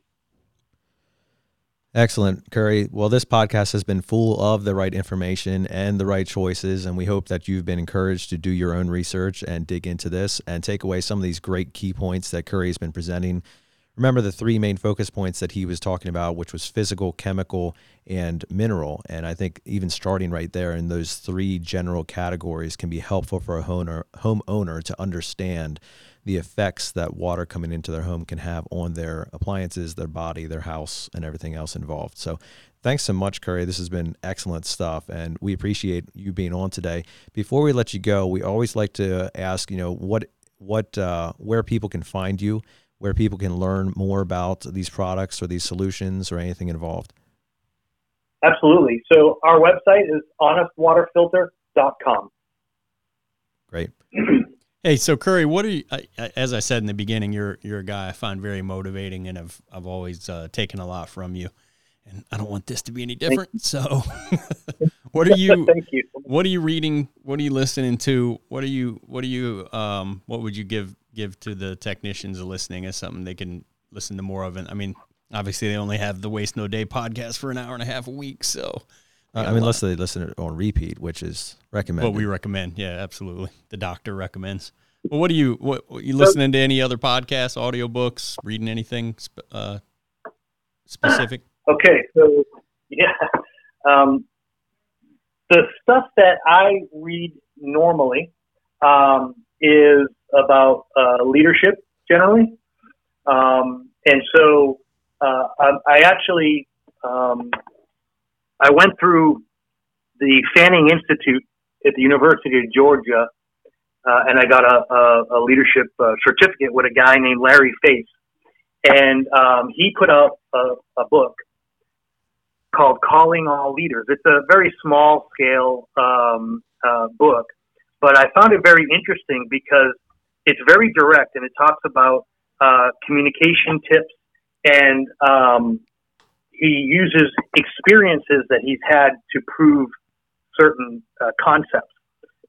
Excellent, Curry. Well, this podcast has been full of the right information and the right choices, and we hope that you've been encouraged to do your own research and dig into this and take away some of these great key points that Curry has been presenting. Remember the three main focus points that he was talking about, which was physical, chemical, and mineral. And I think even starting right there in those three general categories can be helpful for a homeowner, homeowner to understand the effects that water coming into their home can have on their appliances, their body, their house, and everything else involved. So, thanks so much, Curry. This has been excellent stuff, and we appreciate you being on today. Before we let you go, we always like to ask, you know, what what uh, where people can find you, where people can learn more about these products or these solutions or anything involved. Absolutely. So our website is honestwaterfilter.com. Great. <clears throat> Hey, so Curry, what are you? As I said in the beginning, you're you're a guy I find very motivating, and I've I've always uh, taken a lot from you. And I don't want this to be any different. So, <laughs> what are <laughs> you? Thank you. What are you reading? What are you listening to? What are you? What are you? Um, what would you give give to the technicians listening as something they can listen to more of? And I mean, obviously, they only have the Waste No Day podcast for an hour and a half a week, so uh, I mean, unless they listen on repeat, which is recommended. What we recommend, yeah, absolutely. The doctor recommends. Well, what are you? What, what you listening to any other podcasts, audiobooks, reading anything uh, specific? <laughs> Okay, so yeah, um, the stuff that I read normally um, is about uh, leadership generally, um, and so uh, I, I actually um, I went through the Fanning Institute at the University of Georgia, uh, and I got a, a, a leadership uh, certificate with a guy named Larry Face, and um, he put out a, a book called "Calling All Leaders." It's a very small scale um, uh, book, but I found it very interesting because it's very direct and it talks about uh, communication tips and um, he uses experiences that he's had to prove certain uh, concepts.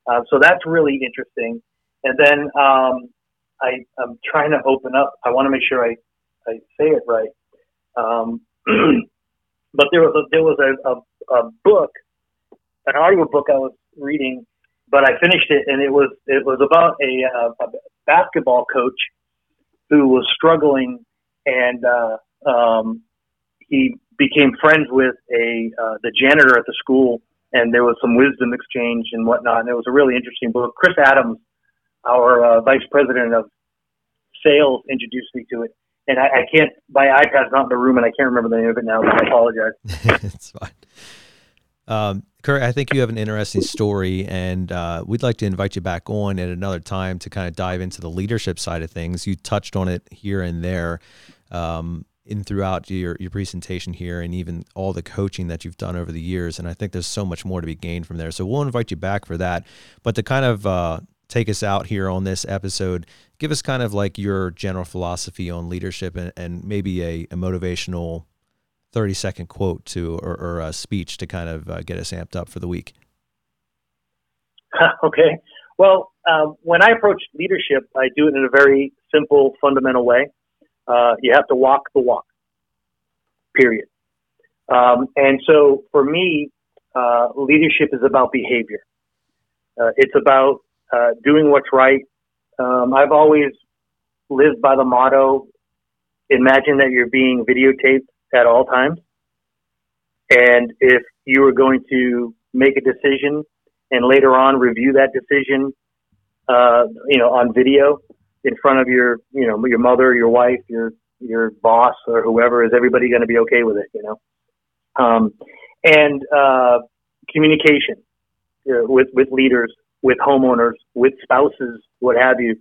Uh, so that's really interesting. And then um, I, am trying to open up. I want to make sure I, I say it right. Um, <clears throat> but there was a, there was a, a, a book, an audio book I was reading, but I finished it, and it was it was about a, uh, a basketball coach who was struggling and uh, um, he became friends with a uh, the janitor at the school, and there was some wisdom exchange and whatnot. And it was a really interesting book. Chris Adams, our uh, vice president of sales, introduced me to it. And I, I can't. My iPad's not in the room, and I can't remember the name of it now. So I apologize. <laughs> it's fine. Um, Kurt, I think you have an interesting story, and uh, we'd like to invite you back on at another time to kind of dive into the leadership side of things. You touched on it here and there. Um, in throughout your, your presentation here and even all the coaching that you've done over the years. And I think there's so much more to be gained from there. So we'll invite you back for that. But to kind of uh, take us out here on this episode, give us kind of like your general philosophy on leadership and, and maybe a, a, motivational 30 second quote to or, or a speech to kind of uh, get us amped up for the week. <laughs> okay. Well, um, when I approach leadership, I do it in a very simple, fundamental way. Uh, you have to walk the walk, period. Um, and so for me, uh, leadership is about behavior. Uh, it's about uh, doing what's right. Um, I've always lived by the motto imagine that you're being videotaped at all times. And if you are going to make a decision and later on review that decision, uh, you know, on video, in front of your, you know, your mother, your wife, your your boss, or whoever, is everybody going to be okay with it? You know, um, and uh, communication uh, with with leaders, with homeowners, with spouses, what have you.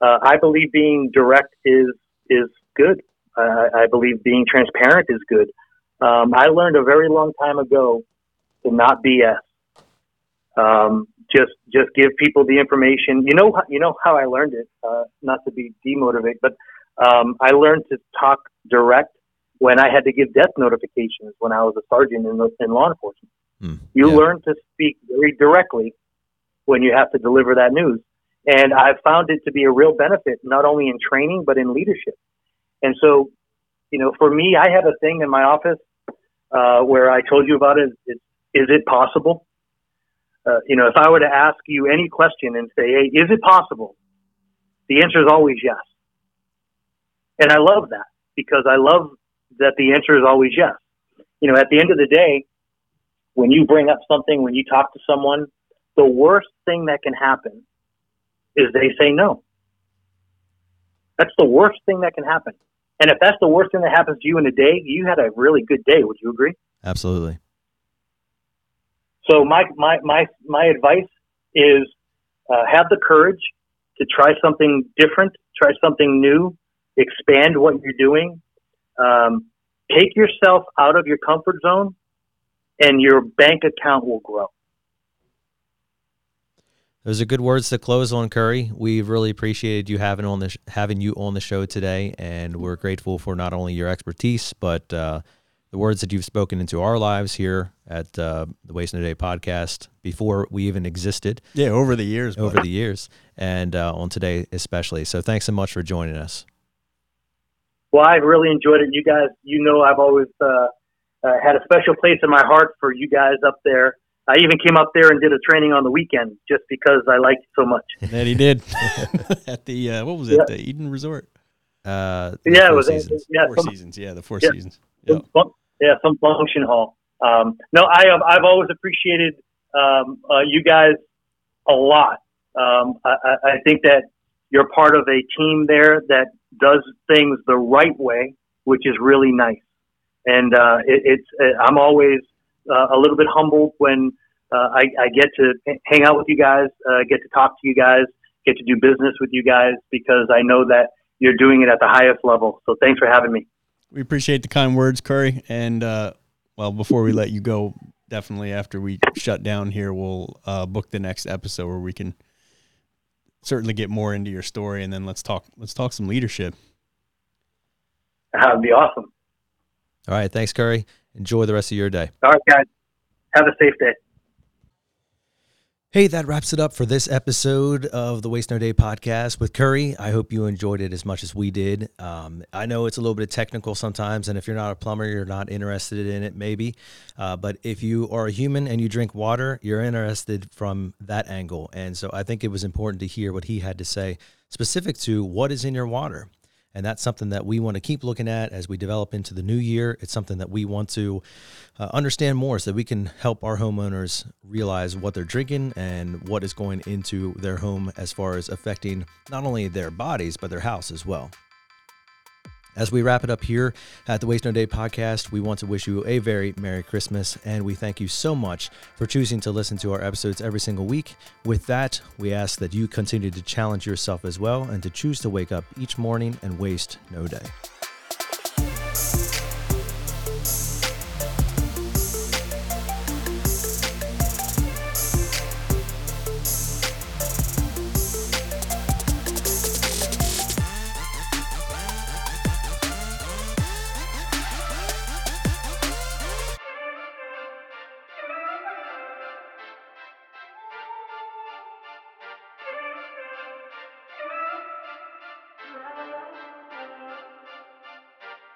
Uh, I believe being direct is is good. I believe being transparent is good. Um, I learned a very long time ago to not BS. Um, just just give people the information. You know, you know how I learned it. Uh, not to be demotivated, but um, I learned to talk direct when I had to give death notifications when I was a sergeant in, in law enforcement. Mm, you yeah. learn to speak very directly when you have to deliver that news. And I've found it to be a real benefit, not only in training, but in leadership. And so, you know, for me, I have a thing in my office uh, where I told you about it. Is, is it possible? Uh, you know, if I were to ask you any question and say, hey, is it possible? The answer is always yes. And I love that because I love that the answer is always yes. You know, at the end of the day, when you bring up something, when you talk to someone, the worst thing that can happen is they say no. That's the worst thing that can happen. And if that's the worst thing that happens to you in a day, you had a really good day. Would you agree? Absolutely. So my my my my advice is uh, have the courage to try something different, try something new, expand what you're doing. Um, take yourself out of your comfort zone, and your bank account will grow. Those are good words to close on, Curry. We've really appreciated you having on the sh- having you on the show today, and we're grateful for not only your expertise but uh, the words that you've spoken into our lives here at uh, the Waste No Day podcast before we even existed. Yeah, over the years. Over the years, and uh, on today especially. So thanks so much for joining us. Well, I've really enjoyed it. You guys, you know, I've always uh, uh, had a special place in my heart for you guys up there. I even came up there and did a training on the weekend just because I liked it so much. <laughs> That he did <laughs> at the uh, what was it, yeah. the Eden Resort? Uh, yeah, it was seasons. yeah, four seasons. Yeah, the four yeah, seasons. Yep. Some, yeah, some function hall. Um, no, I have I've always appreciated um, uh, you guys a lot. Um, I, I think that you're part of a team there that does things the right way, which is really nice. And uh, it, it's uh, I'm always uh, a little bit humbled when uh, I, I, get to hang out with you guys, uh, get to talk to you guys, get to do business with you guys because I know that you're doing it at the highest level. So thanks for having me. We appreciate the kind words, Curry. And uh, well, before we let you go, definitely after we shut down here, we'll book the next episode where we can certainly get more into your story, and then let's talk let's talk some leadership. That'd be awesome. All right, thanks, Curry. Enjoy the rest of your day. All right, guys. Have a safe day. Hey, that wraps it up for this episode of the Waste No Day podcast with Curry. I hope you enjoyed it as much as we did. Um, I know it's a little bit technical sometimes, and if you're not a plumber, you're not interested in it, maybe. Uh, but if you are a human and you drink water, you're interested from that angle. And so I think it was important to hear what he had to say specific to what is in your water. And that's something that we want to keep looking at as we develop into the new year. It's something that we want to uh, understand more so that we can help our homeowners realize what they're drinking and what is going into their home as far as affecting not only their bodies, but their house as well. As we wrap it up here at the Waste No Day podcast, we want to wish you a very Merry Christmas and we thank you so much for choosing to listen to our episodes every single week. With that, we ask that you continue to challenge yourself as well and to choose to wake up each morning and waste no day.